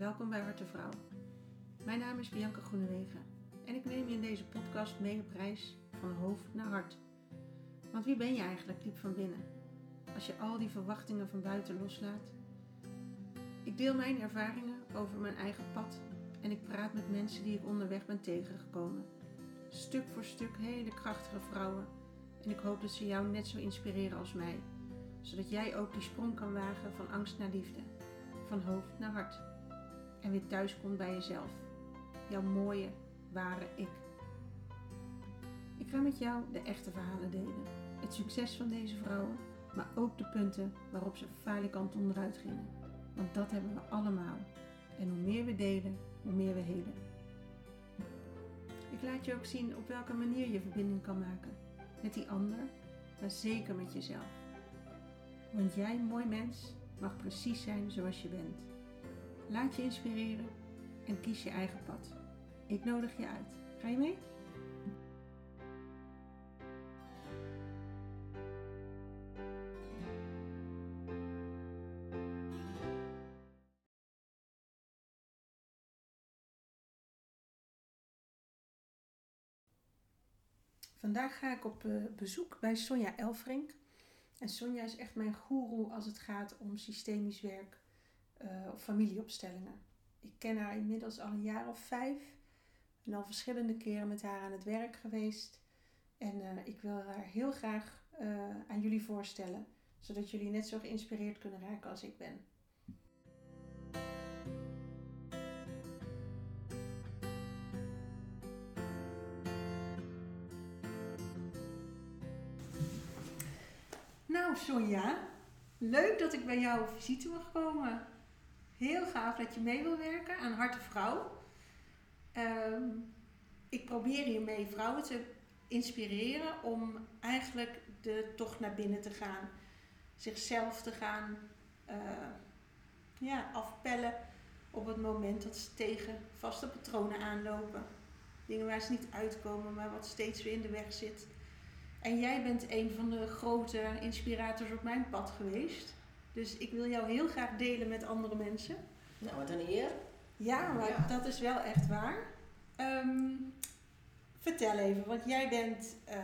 welkom bij Harte Vrouw. Mijn naam is Bianca Groenewegen en ik neem je in deze podcast mee op reis van hoofd naar hart. Want wie ben je eigenlijk diep van binnen? Als je al die verwachtingen van buiten loslaat. Ik deel mijn ervaringen over mijn eigen pad en ik praat met mensen die ik onderweg ben tegengekomen. Stuk voor stuk hele krachtige vrouwen en ik hoop dat ze jou net zo inspireren als mij, zodat jij ook die sprong kan wagen van angst naar liefde, van hoofd naar hart en weer thuis komt bij jezelf, jouw mooie, ware ik. Ik ga met jou de echte verhalen delen, het succes van deze vrouwen, maar ook de punten waarop ze falikant onderuit gingen, want dat hebben we allemaal. En hoe meer we delen, hoe meer we helen. Ik laat je ook zien op welke manier je verbinding kan maken met die ander, maar zeker met jezelf. Want jij, mooi mens, mag precies zijn zoals je bent. Laat je inspireren en kies je eigen pad. Ik nodig je uit. Ga je mee? Vandaag ga ik op eh, bezoek bij Sonja Elfrink. En Sonja is echt mijn goeroe als het gaat om systemisch werk uh, of familieopstellingen. Ik ken haar inmiddels al een jaar of vijf. En al verschillende keren met haar aan het werk geweest. En uh, ik wil haar heel graag aan jullie voorstellen. Zodat jullie net zo geïnspireerd kunnen raken als ik ben. Nou, Sonja, leuk dat ik bij jou op visite mag komen. Heel gaaf dat je mee wil werken aan Harte Vrouw. Um, ik probeer hiermee vrouwen te inspireren om eigenlijk de tocht naar binnen te gaan. Zichzelf te gaan uh, ja, afpellen op het moment dat ze tegen vaste patronen aanlopen. Dingen waar ze niet uitkomen, maar wat steeds weer in de weg zit. En jij bent een van de grote inspirators op mijn pad geweest. Dus ik wil jou heel graag delen met andere mensen. Nou, wat een eer. Ja, maar dat is wel echt waar. Um, vertel even, want jij bent uh,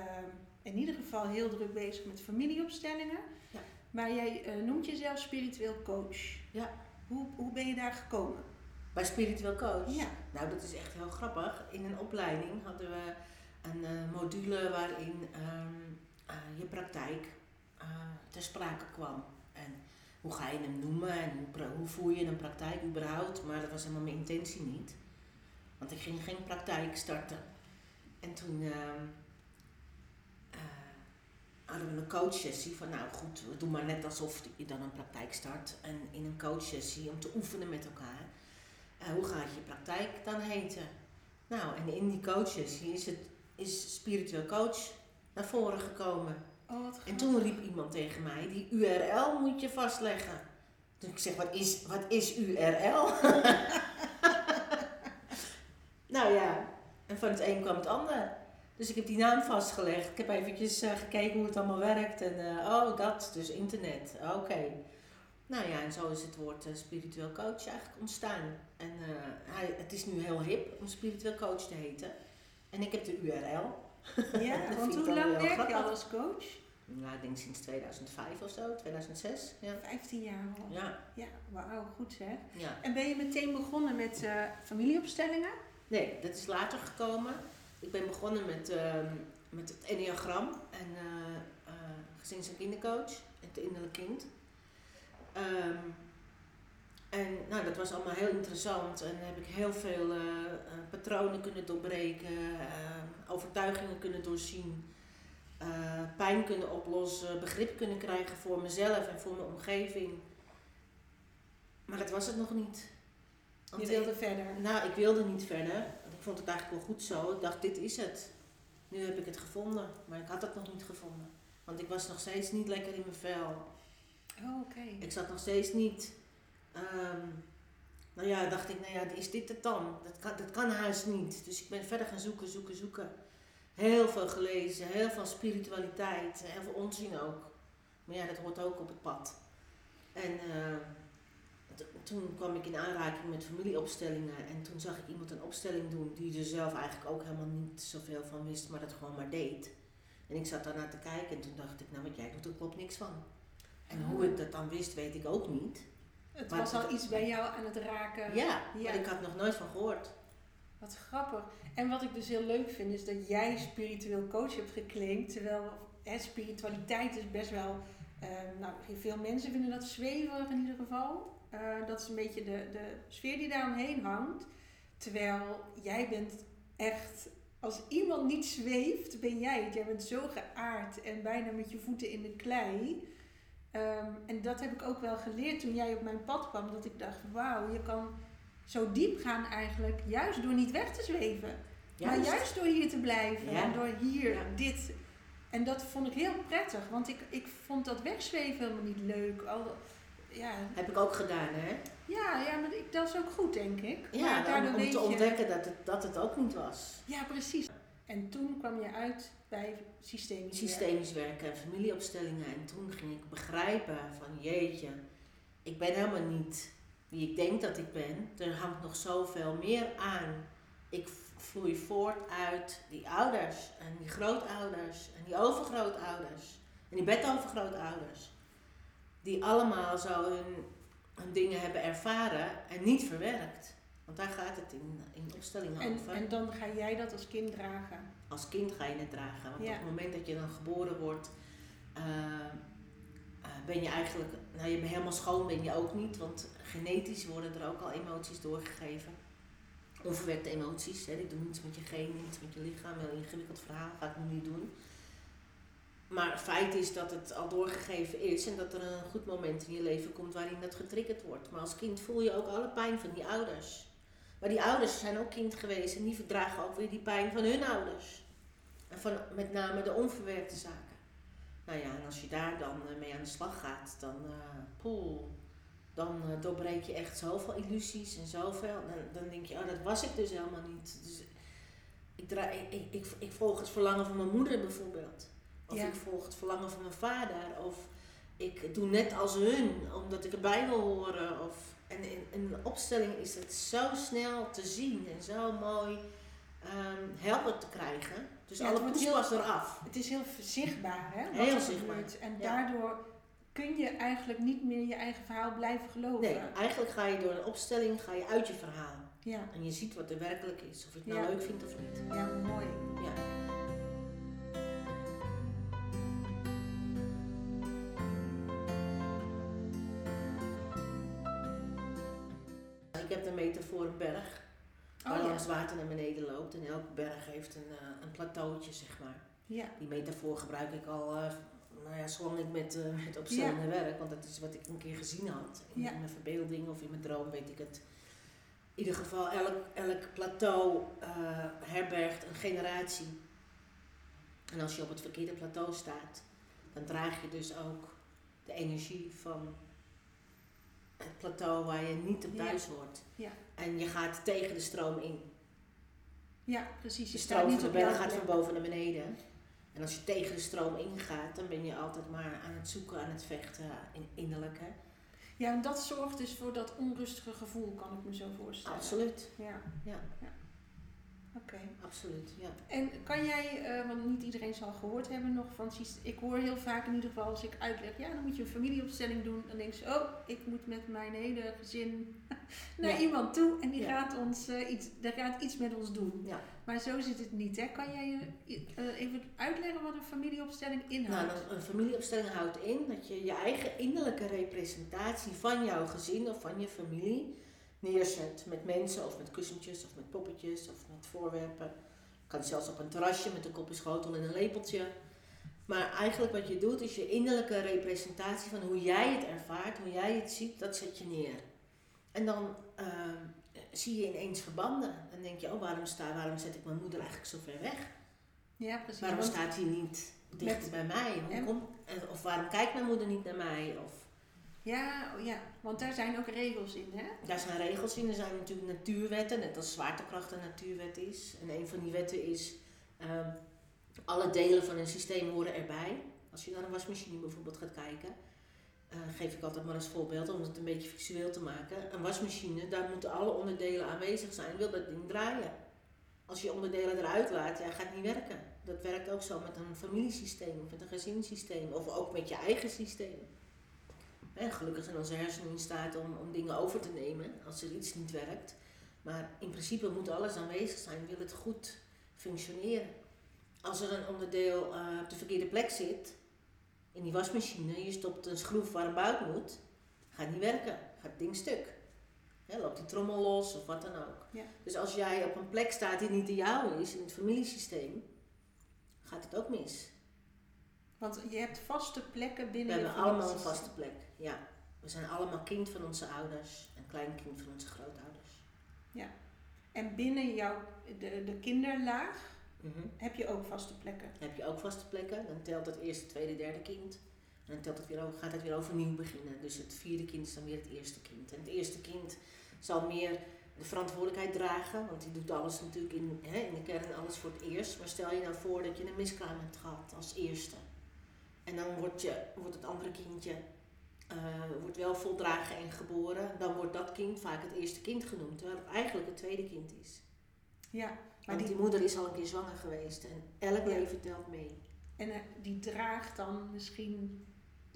in ieder geval heel druk bezig met familieopstellingen. Ja. Maar jij uh, noemt jezelf spiritueel coach. Ja. Hoe, hoe ben je daar gekomen? Bij spiritueel coach? Ja. Nou, dat is echt heel grappig. In een opleiding hadden we een uh, module waarin um, uh, je praktijk ter sprake kwam. En hoe ga je hem noemen en hoe, hoe voer je een praktijk überhaupt, maar dat was helemaal mijn intentie niet. Want ik ging geen praktijk starten. En toen ehm, hadden we een coachsessie van nou goed, we doen maar net alsof je dan een praktijk start. En in een coachsessie om te oefenen met elkaar. hoe gaat je praktijk dan heten? Nou, en in die coachsessie is het is spiritueel coach naar voren gekomen. Oh, en toen riep iemand tegen mij, die URL moet je vastleggen. Toen ik zeg, wat is, wat is URL? nou ja, en van het een kwam het ander. Dus ik heb die naam vastgelegd. Ik heb eventjes uh, gekeken hoe het allemaal werkt. En uh, oh, dat, dus internet. Oké. Nou ja, en zo is het woord uh, spiritueel coach eigenlijk ontstaan. En hij, het is nu heel hip om spiritueel coach te heten. En ik heb de URL. Ja, want hoe lang werk je al als coach? Nou, ik denk sinds 2005 of zo, 2006. Ja. 15 jaar al. Ja. Ja, wauw, goed zeg. Ja. En ben je meteen begonnen met uh, familieopstellingen? Nee, dat is later gekomen. Ik ben begonnen met, uh, met het enneagram en uh, gezins- en kindercoach, het innerlijk kind. Um, en nou, dat was allemaal heel interessant en heb ik heel veel patronen kunnen doorbreken, overtuigingen kunnen doorzien, pijn kunnen oplossen, begrip kunnen krijgen voor mezelf en voor mijn omgeving. Maar dat was het nog niet. Want Je wilde verder? Nou, ik wilde niet verder. Ik vond het eigenlijk wel goed zo. Ik dacht, dit is het. Nu heb ik het gevonden, maar ik had het nog niet gevonden. Want ik was nog steeds niet lekker in mijn vel. Oh, oké. Ik zat nog steeds niet Um, nou ja, dacht ik, nou ja, is dit het dan? Dat kan, dat kan huis niet. Dus ik ben verder gaan zoeken, zoeken, zoeken. Heel veel gelezen, heel veel spiritualiteit, heel veel onzin ook. Maar ja, dat hoort ook op het pad. En uh, toen kwam ik in aanraking met familieopstellingen en toen zag ik iemand een opstelling doen die er zelf eigenlijk ook helemaal niet zoveel van wist, maar dat gewoon maar deed. En ik zat daarnaar te kijken en toen dacht ik, nou wat jij doet, er klopt niks van. En hoe ik dat dan wist, weet ik ook niet. Het Maar was al iets bij jou aan het raken. Ja, ja. ik had nog nooit van gehoord. Wat grappig. En wat ik dus heel leuk vind, is dat jij spiritueel coach hebt geclaimd. Terwijl hè, spiritualiteit is best wel. eh, nou, veel mensen vinden dat zweverig in ieder geval. Eh, dat is een beetje de, de sfeer die daaromheen hangt. Terwijl jij bent echt. Als iemand niet zweeft, ben jij het. Jij bent zo geaard en bijna met je voeten in de klei. Ehm, en dat heb ik ook wel geleerd toen jij op mijn pad kwam. Dat ik dacht, wauw, je kan zo diep gaan eigenlijk. Juist door niet weg te zweven. Maar juist door hier te blijven. Ja. En door hier Ja. dit. En dat vond ik heel prettig. Want ik, ik vond dat wegzweven helemaal niet leuk. Al, ja, Heb ik ook gedaan, hè? ja, ja, maar ik, dat is ook goed, denk ik. Ja, maar daardoor om, te je- ontdekken dat het, dat het ook niet was. Ja, precies. En toen kwam je uit bij systemisch. Systemisch werken en familieopstellingen. En toen ging ik begrijpen van jeetje, ik ben helemaal niet wie ik denk dat ik ben. Er hangt nog zoveel meer aan. Ik vloei voort uit die ouders en die grootouders en die overgrootouders en die bedovergrootouders. Die allemaal zo hun dingen hebben ervaren en niet verwerkt. Want daar gaat het in, in opstellingen En, over. en dan ga jij dat als kind dragen. Als kind ga je het dragen. Want Ja. op het moment dat je dan geboren wordt, eh, eh, ben je eigenlijk, nou je bent helemaal schoon ben je ook niet, want genetisch worden er ook al emoties doorgegeven. Onverwerkte emoties, hè, die doen iets met je genen, iets met je lichaam, een heel ingewikkeld verhaal, ga ik nu niet doen. Maar het feit is dat het al doorgegeven is en dat er een goed moment in je leven komt waarin dat getriggerd wordt. Maar als kind voel je ook alle pijn van die ouders. Maar die ouders zijn ook kind geweest en die verdragen ook weer die pijn van hun ouders. En van met name de onverwerkte zaken. Nou ja, en als je daar dan eh, mee aan de slag gaat, dan, poeh, dan eh, doorbreek je echt zoveel illusies en zoveel. Dan, dan denk je, oh, dat was ik dus helemaal niet. Dus ik, draai, ik, ik, ik, ik volg het verlangen van mijn moeder bijvoorbeeld. Of Ja. ik volg het verlangen van mijn vader. Of ik doe net als hun, omdat ik erbij wil horen. Of, en in, in een opstelling is het zo snel te zien en zo mooi ehm, helder te krijgen. Dus Ja, alle poes heel- was eraf. Het is heel zichtbaar, hè? Wat Heel zichtbaar, gebeurt. En ja. daardoor kun je eigenlijk niet meer je eigen verhaal blijven geloven. Nee, eigenlijk ga je door een opstelling ga je uit je verhaal. Ja, En je ziet wat er werkelijk is. Of je het nou Ja. leuk vindt of niet. ja, mooi. Ja. De metafoor een berg. Waar Oh ja. langs water naar beneden loopt. En elke berg heeft een, eh, een plateautje, zeg maar. Ja, Die metafoor gebruik ik al, eh, nou ja, zolang ik met, eh met werk. Want dat is wat ik een keer gezien had. In, Ja. in mijn verbeelding of in mijn droom weet ik het. In ieder geval, elk, elk plateau herbergt een generatie. En als je op het verkeerde plateau staat, dan draag je dus ook de energie van het plateau waar je niet op Ja. thuis hoort. Ja. En je gaat tegen de stroom in. ja, precies. Je De staat stroom niet van de berg jouw gaat van boven naar beneden. En als je tegen de stroom ingaat, dan ben je altijd maar aan het zoeken, aan het vechten, in- innerlijk. Hè? Ja, en dat zorgt dus voor dat onrustige gevoel, kan ik me zo voorstellen. Absoluut, Ja, ja, oké. absoluut. Ja. En kan jij, eh, want niet iedereen zal gehoord hebben nog van, ik hoor heel vaak in ieder geval als ik uitleg, ja dan moet je een familieopstelling doen, dan denk je, oh ik moet met mijn hele gezin naar Ja. iemand toe en die Ja. gaat ons eh, iets, die gaat iets met ons doen. Ja. Maar zo zit het niet, hè? Kan jij je eh, even uitleggen wat een familieopstelling Nou, inhoudt? een, een familieopstelling houdt in dat je je eigen innerlijke representatie van jouw gezin of van je familie neerzet. Met mensen of met kussentjes of met poppetjes of met voorwerpen. Kan zelfs op een terrasje met een kopje schotel en een lepeltje. Maar eigenlijk wat je doet is je innerlijke representatie van hoe jij het ervaart, hoe jij het ziet, dat zet je neer. En dan ehm, zie je ineens verbanden. Dan denk je, oh waarom, sta, waarom zet ik mijn moeder eigenlijk zo ver weg? ja, precies. Waarom staat hij niet dichter Met- bij mij? Hoe komt, of waarom kijkt mijn moeder niet naar mij? Of, ja, oh ja, want daar zijn ook regels in, hè? daar zijn regels in. Er zijn natuurlijk natuurwetten, net als zwaartekracht een natuurwet is. En een van die wetten is, ehm, alle delen van een systeem horen erbij. Als je naar een wasmachine bijvoorbeeld gaat kijken. eh, geef ik altijd maar als voorbeeld om het een beetje visueel te maken. Een wasmachine, daar moeten alle onderdelen aanwezig zijn, wil dat ding draaien. Als je onderdelen eruit laat, ja, gaat niet werken. Dat werkt ook zo met een familiesysteem of met een gezinssysteem of ook met je eigen systeem. En gelukkig zijn onze hersenen in staat om, om dingen over te nemen als er iets niet werkt. Maar in principe moet alles aanwezig zijn, wil het goed functioneren. Als er een onderdeel eh, op de verkeerde plek zit, in die wasmachine, je stopt een schroef waar een buit moet, gaat niet werken, gaat het ding stuk. Loopt die trommel los of wat dan ook. Ja. Dus als jij op een plek staat die niet de jouwe is in het familiesysteem, gaat het ook mis. Want je hebt vaste plekken We binnen hebben je allemaal een vaste plek. Ja. We zijn allemaal kind van onze ouders en kleinkind van onze grootouders. En binnen jouw, de, de kinderlaag Mhm. heb je ook vaste plekken. heb je ook vaste plekken. Dan telt het eerste, tweede, derde kind. En dan telt het weer, over- gaat het weer overnieuw beginnen. Dus het vierde kind is dan weer het eerste kind. En het eerste kind zal meer de verantwoordelijkheid dragen. Want die doet alles natuurlijk in, hè, in de kern alles voor het eerst. Maar stel je nou voor dat je een miskraam hebt gehad als eerste. En dan wordt, je, wordt het andere kindje eh, wordt wel voldragen en geboren. Dan wordt dat kind vaak het eerste kind genoemd. Terwijl het eigenlijk het tweede kind is. Ja, maar Want die, die moeder is al een keer zwanger geweest. En elk Ja. leven telt mee. en eh, die draagt dan misschien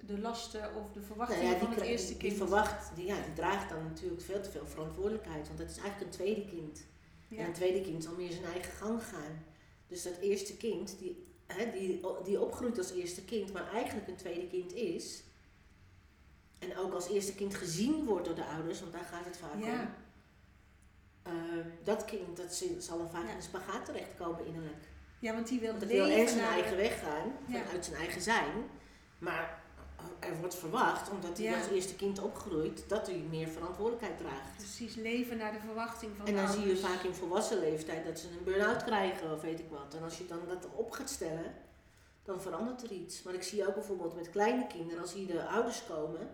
de lasten of de Nou verwachtingen ja, die, van het eerste die, kind. verwacht, die, ja, die draagt dan natuurlijk veel te veel verantwoordelijkheid, want dat is eigenlijk een tweede kind. En een tweede kind zal meer zijn eigen gang gaan. Dus dat eerste kind, die, hè, die, die opgroeit als eerste kind, maar eigenlijk een tweede kind is. En ook als eerste kind gezien wordt door de ouders, want daar gaat het vaak om. Ja, Eh, dat kind dat zal dan vaak Ja. in een spagaat terechtkomen innerlijk. ja, want die wil Want wil zijn eigen weg gaan, vanuit zijn eigen zijn. Maar er wordt verwacht, omdat hij Ja. als eerste kind opgroeit, dat hij meer verantwoordelijkheid draagt. Precies, leven naar de verwachting van En dan zie je vaak in volwassen leeftijd dat ze een burn-out krijgen of weet ik wat. En als je dan dat op gaat stellen, dan verandert er iets. Maar ik zie ook bijvoorbeeld met kleine kinderen, als hier de ouders komen,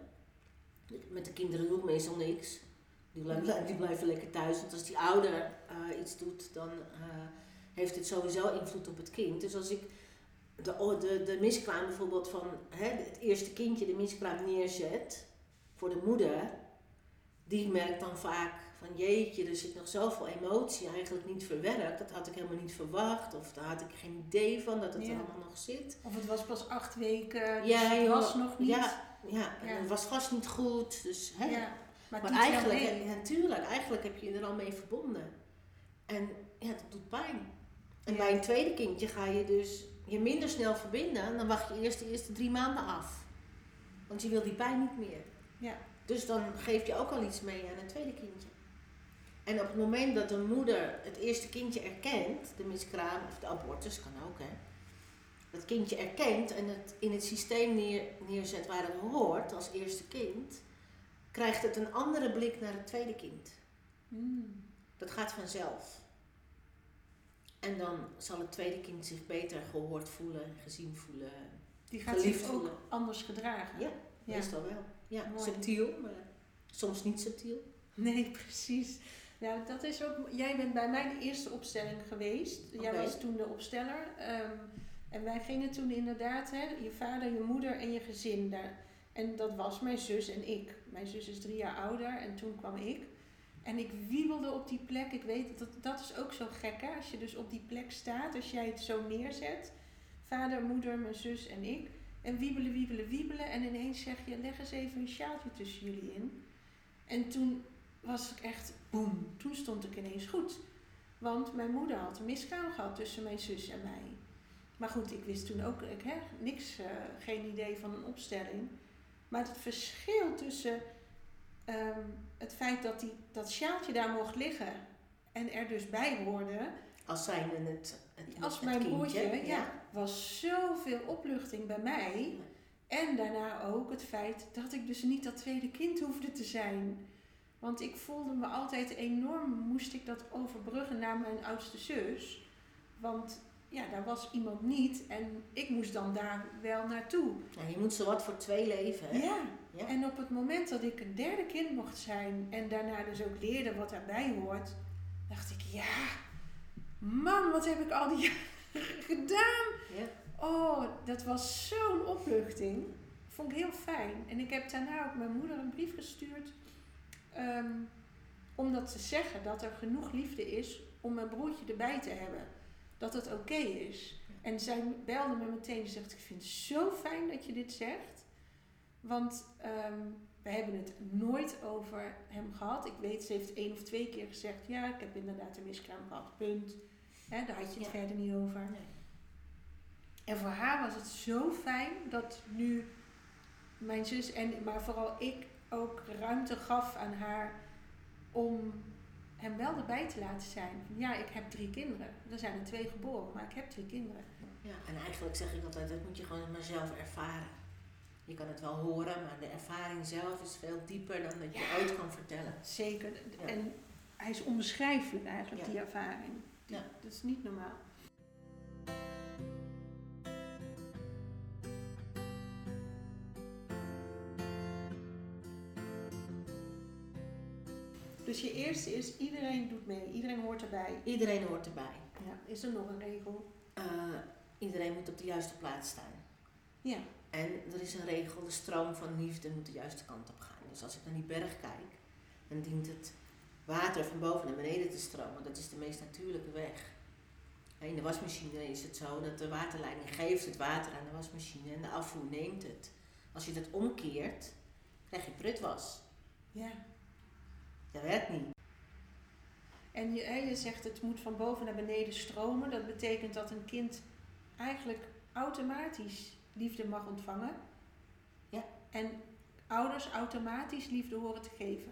met de kinderen doe ik meestal niks. Die blijven, die blijven lekker thuis. Want als die ouder eh, iets doet, dan eh, heeft het sowieso invloed op het kind. Dus als ik de, o- de, de miskraam bijvoorbeeld van hè, het eerste kindje de miskraam neerzet voor de moeder, die merkt dan vaak van jeetje, er zit nog zoveel emotie eigenlijk niet verwerkt. Dat had ik helemaal niet verwacht. Of daar had ik geen idee van dat het Ja. er allemaal nog zit. Of het was pas acht weken, dus Ja, het was nog niet. Ja, ja, en Ja. het was vast niet goed. Dus, hè. Ja, maar, Maar eigenlijk, ja, natuurlijk, eigenlijk heb je je er al mee verbonden. En ja, dat doet pijn. En bij een tweede kindje ga je dus je minder snel verbinden. Dan wacht je eerst de eerste drie maanden af. Want je wil die pijn niet meer. Ja. Dus dan geef je ook al iets mee aan het tweede kindje. En op het moment dat een moeder het eerste kindje erkent, de miskraam of de abortus kan ook hè. Dat kindje erkent en het in het systeem neer, neerzet waar het hoort als eerste kind, krijgt het een andere blik naar het tweede kind. Hmm. Dat gaat vanzelf. En dan zal het tweede kind zich beter gehoord voelen, gezien voelen. Die gaat zich ook voelen. anders gedragen. Ja, Ja. Meestal wel. Ja, Mooi. subtiel, maar soms niet subtiel. Nee, precies. Ja, dat is ook. Jij bent bij mij de eerste opstelling geweest. Jij was toen de opsteller. Ehm, en wij gingen toen inderdaad, hè, je vader, je moeder en je gezin daar. En dat was mijn zus en ik. Mijn zus is drie jaar ouder en toen kwam ik. En ik wiebelde op die plek. Ik weet, dat, dat is ook zo gek hè. Als je dus op die plek staat, als jij het zo neerzet. Vader, moeder, mijn zus en ik. En wiebelen, wiebelen, wiebelen. En ineens zeg je, leg eens even een sjaaltje tussen jullie in. En toen was ik echt, boem, toen stond ik ineens goed. Want mijn moeder had een miskraam gehad tussen mijn zus en mij. Maar goed, ik wist toen ook ik, hè, niks, eh, geen idee van een opstelling. Maar het verschil tussen ehm, het feit dat die, dat sjaaltje daar mocht liggen en er dus bij hoorde, Als zijnde het, het, als mijn kindje. broertje, ja, was zoveel opluchting bij mij. En daarna ook het feit dat ik dus niet dat tweede kind hoefde te zijn. Want ik voelde me altijd enorm, moest ik dat overbruggen naar mijn oudste zus. Want ja, daar was iemand niet en ik moest dan daar wel naartoe. Ja, je moet zo wat voor twee leven. Hè? Ja. Ja. En op het moment dat ik een derde kind mocht zijn en daarna dus ook leerde wat daarbij hoort, dacht ik, ja, man, wat heb ik al die jaren gedaan? Ja. Oh, dat was zo'n opluchting. vond ik heel fijn. En ik heb daarna ook mijn moeder een brief gestuurd. ehm, om dat te zeggen dat er genoeg liefde is om mijn broertje erbij te hebben. Dat het oké is. En zij belde me meteen en zegt: Ik vind het zo fijn dat je dit zegt. Want ehm, we hebben het nooit over hem gehad. Ik weet, ze heeft één of twee keer gezegd: Ja, ik heb inderdaad een miskraam gehad. Punt. Hè, daar had je het Ja. verder niet over. Nee. En voor haar was het zo fijn dat nu mijn zus en maar vooral ik ook ruimte gaf aan haar om hem wel erbij te laten zijn. Ja, ik heb drie kinderen. Er zijn er twee geboren, maar ik heb drie kinderen. Ja, en eigenlijk zeg ik altijd, dat moet je gewoon maar zelf ervaren. Je kan het wel horen, maar de ervaring zelf is veel dieper dan dat je Ja. ooit kan vertellen. Zeker. Ja. En hij is onbeschrijfelijk eigenlijk, Ja. die ervaring. Die- Ja. Dat is niet normaal. Dus je eerste is, iedereen doet mee, iedereen hoort erbij. Iedereen hoort erbij. Ja, is er nog een regel? Eh, iedereen moet op de juiste plaats staan. Ja. En er is een regel, de stroom van liefde moet de juiste kant op gaan. Dus als ik naar die berg kijk, dan dient het water van boven naar beneden te stromen. Dat is de meest natuurlijke weg. In de wasmachine is het zo dat de waterleiding geeft het water aan de wasmachine en de afvoer neemt het. Als je dat omkeert, krijg je prutwas. Ja. Dat werkt niet. En je, zegt het moet van boven naar beneden stromen. Dat betekent dat een kind eigenlijk automatisch liefde mag ontvangen. Ja. En ouders automatisch liefde horen te geven.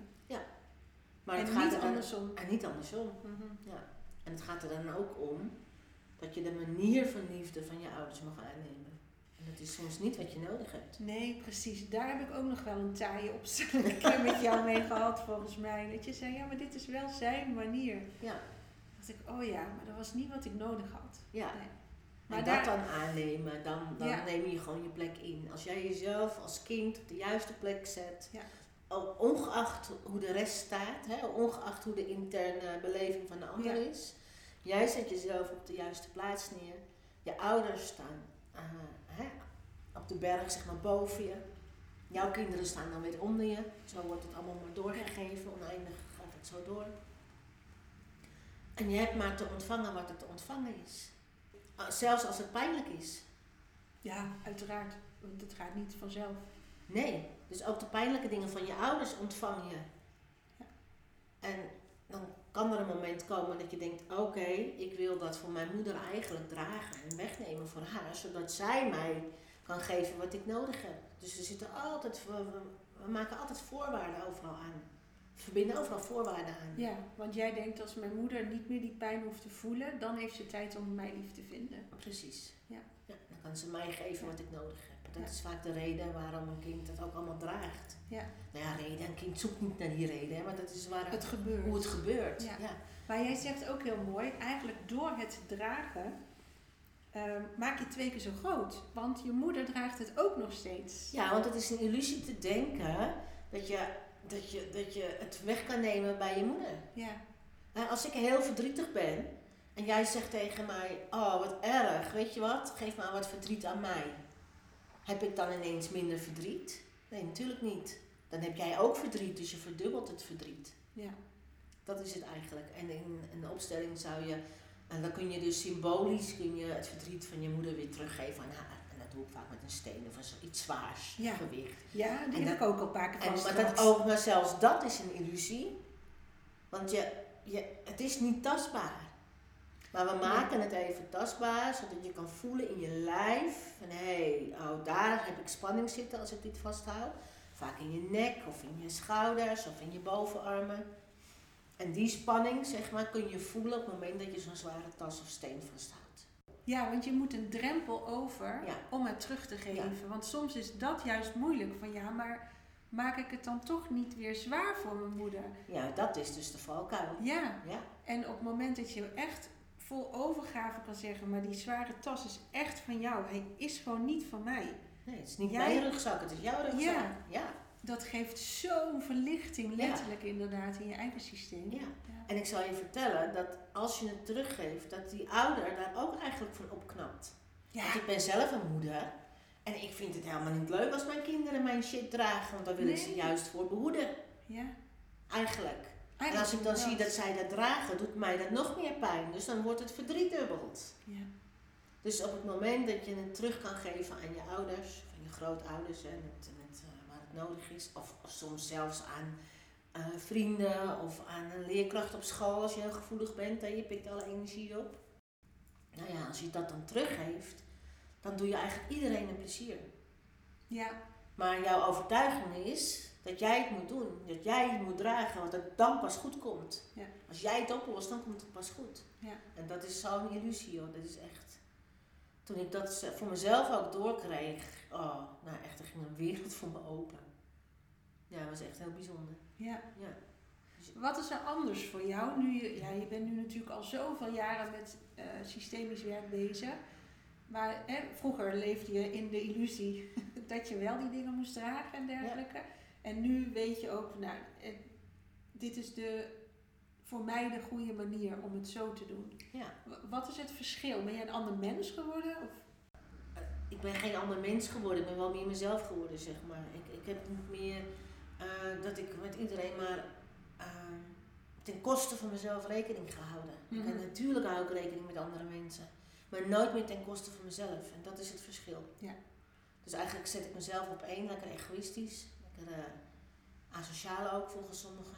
Maar en het gaat niet er andersom. en niet andersom. Mhm. Ja. En het gaat er dan ook om dat je de manier van liefde van je ouders mag aannemen. En dat is soms niet wat je nodig hebt. Nee, precies. Daar heb ik ook nog wel een taaie opstelling met jou mee gehad, volgens mij. Dat je zei, ja, maar dit is wel zijn manier. Ja, dacht ik, oh ja, maar dat was niet wat ik nodig had. ja. Nee. En Maar dat daar- dan aannemen, dan, dan Ja. neem je gewoon je plek in. Als jij jezelf als kind op de juiste plek zet, Ja. ongeacht hoe de rest staat, hè, ongeacht hoe de interne beleving van de ander Ja. is, jij zet jezelf op de juiste plaats neer. Je ouders staan eh, hè, op de berg, zeg maar boven je. Jouw kinderen staan dan weer onder je. Zo wordt het allemaal maar doorgegeven, oneindig gaat het zo door. En je hebt maar te ontvangen wat er te ontvangen is. Uh, Zelfs als het pijnlijk is. Ja, uiteraard. Want het gaat niet vanzelf. Nee, dus ook de pijnlijke dingen van je ouders ontvang je. Ja. En dan kan er een moment komen dat je denkt: oké, ik wil dat voor mijn moeder eigenlijk dragen en wegnemen voor haar, zodat zij mij kan geven wat ik nodig heb. Dus er zitten altijd, we, we- we maken altijd voorwaarden overal aan. Verbinden overal voorwaarden aan. Ja, want jij denkt als mijn moeder niet meer die pijn hoeft te voelen, dan heeft ze tijd om mij lief te vinden. Precies. Ja. dan kan ze mij geven wat ik nodig heb. Dat Ja. is vaak de reden waarom een kind het ook allemaal draagt. Ja. Nou ja, reden. Een kind zoekt niet naar die reden, hè, maar dat is waar Het gebeurt. hoe het gebeurt. Ja. Maar jij zegt ook heel mooi, eigenlijk door het dragen ehm, maak je het twee keer zo groot. Want je moeder draagt het ook nog steeds. Ja, want het is een illusie te denken dat je, dat je, dat je het weg kan nemen bij je moeder. Ja, Hè, Als ik heel verdrietig ben en jij zegt tegen mij: Oh, wat erg, weet je wat? Geef maar wat verdriet aan mij. Heb ik dan ineens minder verdriet? Nee, natuurlijk niet. Dan heb jij ook verdriet, dus je verdubbelt het verdriet. ja, Dat is het eigenlijk. En in, in de opstelling zou je, en dan kun je dus symbolisch kun je het verdriet van je moeder weer teruggeven aan haar. Doe ik vaak met een steen of iets zwaars, Ja. gewicht. ja die En heb dat- ik ook al een paar keer En, maar, dat ook, maar zelfs dat is een illusie. Want je, je, het is niet tastbaar. Maar we maken het even tastbaar, zodat je kan voelen in je lijf. Van hé, hey, oh, daar heb ik spanning zitten als ik dit vasthoud. Vaak in je nek of in je schouders of in je bovenarmen. En die spanning, zeg maar, kun je voelen op het moment dat je zo'n zware tas of steen vasthoudt. Ja, want je moet een drempel over Ja. om het terug te geven. Want soms is dat juist moeilijk. Van ja, maar maak ik het dan toch niet weer zwaar voor mijn moeder? Ja, dat is dus de valkuil. Ja, Ja, en op het moment dat je echt vol overgave kan zeggen, maar die zware tas is echt van jou. Hij is gewoon niet van mij. nee, het is niet Jij- mijn rugzak, het is jouw rugzak. Ja. ja. Dat geeft zo'n verlichting, Ja. letterlijk inderdaad, in je eigen systeem. Ja. Ja. En ik zal je vertellen dat als je het teruggeeft, dat die ouder daar ook eigenlijk van opknapt. Ja. Want ik ben zelf een moeder En ik vind het helemaal niet leuk als mijn kinderen mijn shit dragen, want daar wil ik ze juist voor behoeden. Ja. Eigenlijk. En als ik dan zie dat zij dat dragen, doet mij dat nog meer pijn. Dus dan wordt het verdriedubbeld. Ja. Dus op het moment dat je het terug kan geven aan je ouders, van je grootouders, en het, het, eh, waar het nodig is, of, of soms zelfs aan eh, vrienden of aan een leerkracht op school als je heel gevoelig bent en je pikt alle energie op. Nou ja, als je dat dan teruggeeft, dan doe je eigenlijk iedereen een plezier. Ja. Maar jouw overtuiging is dat jij het moet doen, dat jij het moet dragen, want het dan pas goed komt. Ja. Als jij het oplost, dan komt het pas goed. Ja. En dat is zo'n illusie hoor, dat is echt. Toen ik dat voor mezelf ook doorkreeg, oh, nou echt, er ging een wereld voor me open. Ja, dat was echt heel bijzonder. ja. Ja. Wat is er anders voor jou nu? Je, ja, je bent nu natuurlijk al zoveel jaren met eh, systemisch werk bezig. Maar hè, vroeger leefde je in de illusie dat je wel die dingen moest dragen en dergelijke. En nu weet je ook, nou, eh, dit is de, voor mij de goede manier om het zo te doen. ja. Wat is het verschil? Ben jij een ander mens geworden? Of? Ik ben geen ander mens geworden, ik ben wel meer mezelf geworden, zeg maar. Ik, ik heb niet meer eh, dat ik met iedereen maar eh, ten koste van mezelf rekening gehouden. Mhm. En natuurlijk hou ik rekening met andere mensen, maar nooit meer ten koste van mezelf. En dat is het verschil. Ja. Dus eigenlijk zet ik mezelf op één, lekker egoïstisch, lekker eh, asociaal ook volgens sommigen.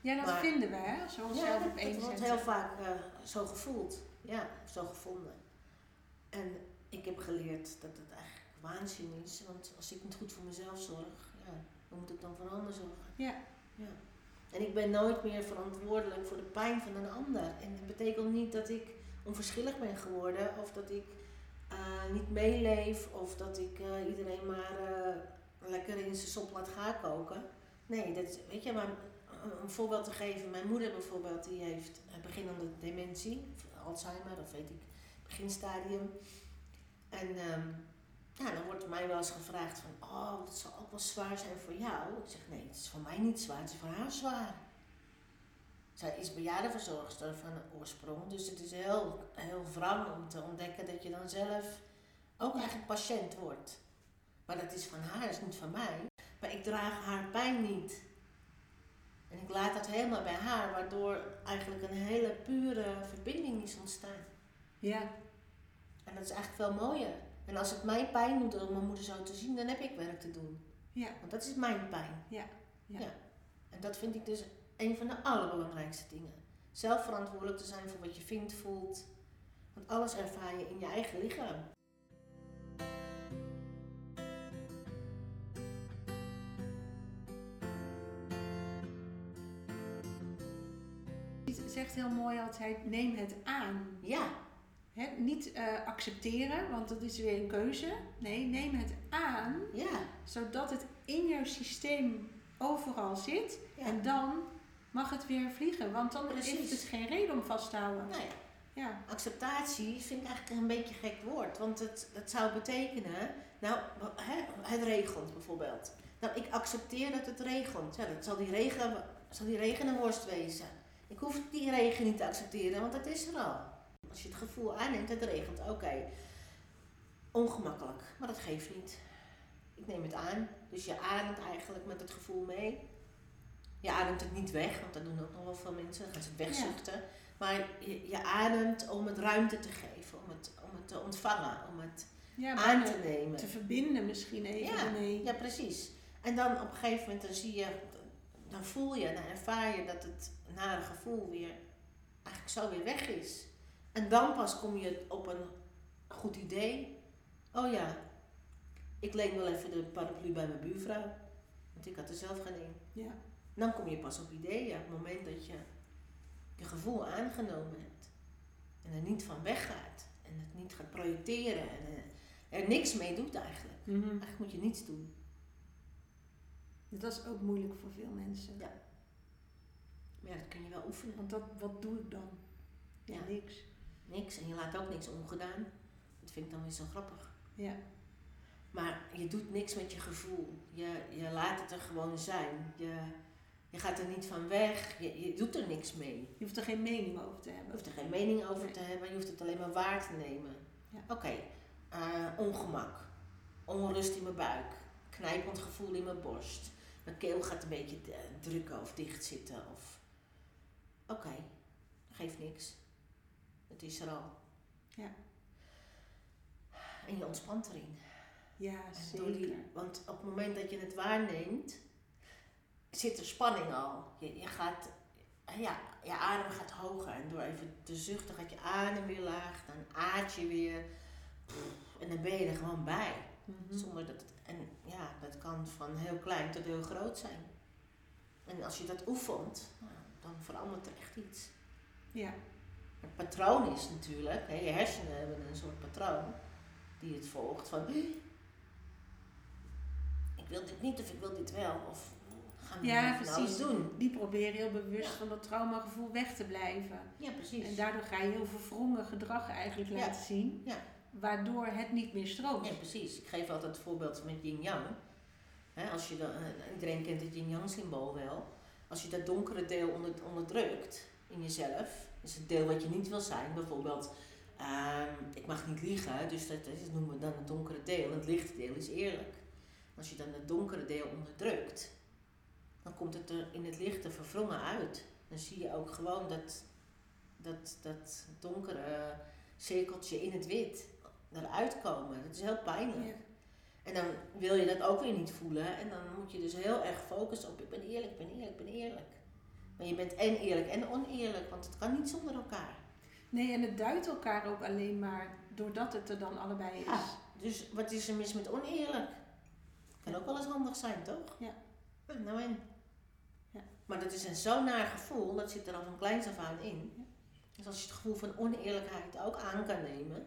Ja, dat Maar- vinden we, hè? Als we onszelf dat, op één dat wordt zetten. heel vaak eh, zo gevoeld. Ja, zo gevonden. En ik heb geleerd dat het eigenlijk waanzin is. Want als ik niet goed voor mezelf zorg, moet ik dan voor anderen zorgen. Ja. ja. En ik ben nooit meer verantwoordelijk voor de pijn van een ander. En dat betekent niet dat ik onverschillig ben geworden. Of dat ik eh, niet meeleef. Of dat ik eh, iedereen maar eh, lekker in zijn sop laat gaan koken. Nee, dat weet je, maar een- voorbeeld te geven. Mijn moeder bijvoorbeeld, die heeft beginnende dementie, Alzheimer, of weet ik, beginstadium. En ehm, ja, dan wordt mij wel eens gevraagd van, oh, het zal ook wel zwaar zijn voor jou. Ik zeg, nee, het is voor mij niet zwaar, het is voor haar zwaar. Zij is bejaardenverzorgster van oorsprong, dus het is heel, heel wrang om te ontdekken dat je dan zelf ook eigenlijk patiënt wordt. Maar dat is van haar, dat is niet van mij. Maar ik draag haar pijn niet. En ik laat dat helemaal bij haar, waardoor eigenlijk een hele pure verbinding is ontstaan. Ja. En dat is eigenlijk veel mooier. En als het mijn pijn doet om mijn moeder zo te zien, dan heb ik werk te doen. Ja. Want dat is mijn pijn. Ja, ja. En dat vind ik dus een van de allerbelangrijkste dingen. Zelf verantwoordelijk te zijn voor wat je vindt, voelt. Want alles ervaar je in je eigen lichaam. Je zegt heel mooi altijd, neem het aan. Ja, Niet eh, accepteren, want dat is weer een keuze. Nee, neem het aan, ja, zodat het in jouw systeem overal zit. ja. En dan mag het weer vliegen, want dan Precies. heeft het geen reden om vast te houden. Nou ja, acceptatie vind ik eigenlijk een beetje een gek woord. Want het, dat zou betekenen, nou, het regent bijvoorbeeld. Nou, ik accepteer dat het regent. Ja, dat zal die regen, zal die regen een worst wezen. Ik hoef die regen niet te accepteren, want dat is er al. Als je het gevoel aanneemt, het regent, oké. Ongemakkelijk, maar dat geeft niet. Ik neem het aan. Dus je ademt eigenlijk met het gevoel mee. Je ademt het niet weg, want dat doen ook nog wel veel mensen. Dan gaan ze het wegzuchten. Maar je, je ademt om het ruimte te geven, om het, om het te ontvangen, om het ja aan te nemen. te verbinden misschien even Ja, ermee. Ja, precies. En dan op een gegeven moment dan zie je, dan voel je, dan ervaar je dat het nare gevoel weer eigenlijk zo weer weg is. En dan pas kom je op een goed idee. Oh ja, ik leen wel even de paraplu bij mijn buurvrouw. Want ik had er zelf geen een. Ja. Dan kom je pas op ideeën op het moment dat je je gevoel aangenomen hebt. En er niet van weggaat. En het niet gaat projecteren. En eh, er niks mee doet eigenlijk. Mhm. Eigenlijk moet je niets doen. Dat is ook moeilijk voor veel mensen. Ja. Maar ja, dat kun je wel oefenen. Want dat, wat doe ik dan? Ja. niks. Niks. En je laat ook niks ongedaan. Dat vind ik dan weer zo grappig. Ja. Maar je doet niks met je gevoel. Je, je laat het er gewoon zijn. Je, je gaat er niet van weg. Je, je doet er niks mee. Je hoeft er geen mening over te Je hebben. hoeft er geen mening over Nee. te hebben. Je hoeft het alleen maar waar te nemen. Ja. Oké, eh, ongemak. onrust in mijn buik, knijpend gevoel in mijn borst. Mijn keel gaat een beetje eh, drukken of dicht zitten. Of... Oké, geeft niks. Het is er al. Ja. En je ontspant erin. Ja, zeker. die- want op het moment dat je het waarneemt, zit er spanning al. Je, je gaat, ja, je adem gaat hoger. En door even te zuchten gaat je adem weer laag. Dan aard je weer. En dan ben je er gewoon bij. Mhm. Zonder dat en ja, dat kan van heel klein tot heel groot zijn. En als je dat oefent, dan verandert er echt iets. Ja, patroon is natuurlijk, hè, je hersenen hebben een soort patroon die het volgt van ik wil dit niet of ik wil dit wel of gaan we ja precies. doen. Die proberen heel bewust Ja. van dat traumagevoel weg te blijven. Ja, precies. En daardoor ga je heel verwrongen gedrag eigenlijk Ja. laten zien. Ja. Waardoor het niet meer stroomt. Ja, precies. Ik geef altijd het voorbeeld met yin-yang. Als je dan, eh, iedereen kent het yin-yang symbool wel. Als je dat donkere deel onder, onderdrukt in jezelf, is het deel wat je niet wil zijn. Bijvoorbeeld, ehm, ik mag niet liegen, dus dat, is, noemen we dan het donkere deel. Het lichte deel is eerlijk. Als je dan het donkere deel onderdrukt, dan komt het er in het lichte verwrongen uit. Dan zie je ook gewoon dat, dat, dat donkere cirkeltje in het wit eruit komen. Dat is heel pijnlijk. Ja. En dan wil je dat ook weer niet voelen. En dan moet je dus heel erg focussen op ik ben eerlijk, ik ben eerlijk, ik ben eerlijk. Maar je bent en eerlijk en oneerlijk, want het kan niet zonder elkaar. Nee, en het duidt elkaar ook alleen maar doordat het er dan allebei is. Ja. Dus wat is er mis met oneerlijk? Kan ook wel eens handig zijn, toch? Ja. Nou, nou en? Ja. Maar dat is een zo'n naar gevoel, dat zit er al van kleins af aan in. Ja. Dus als je het gevoel van oneerlijkheid ook aan kan nemen,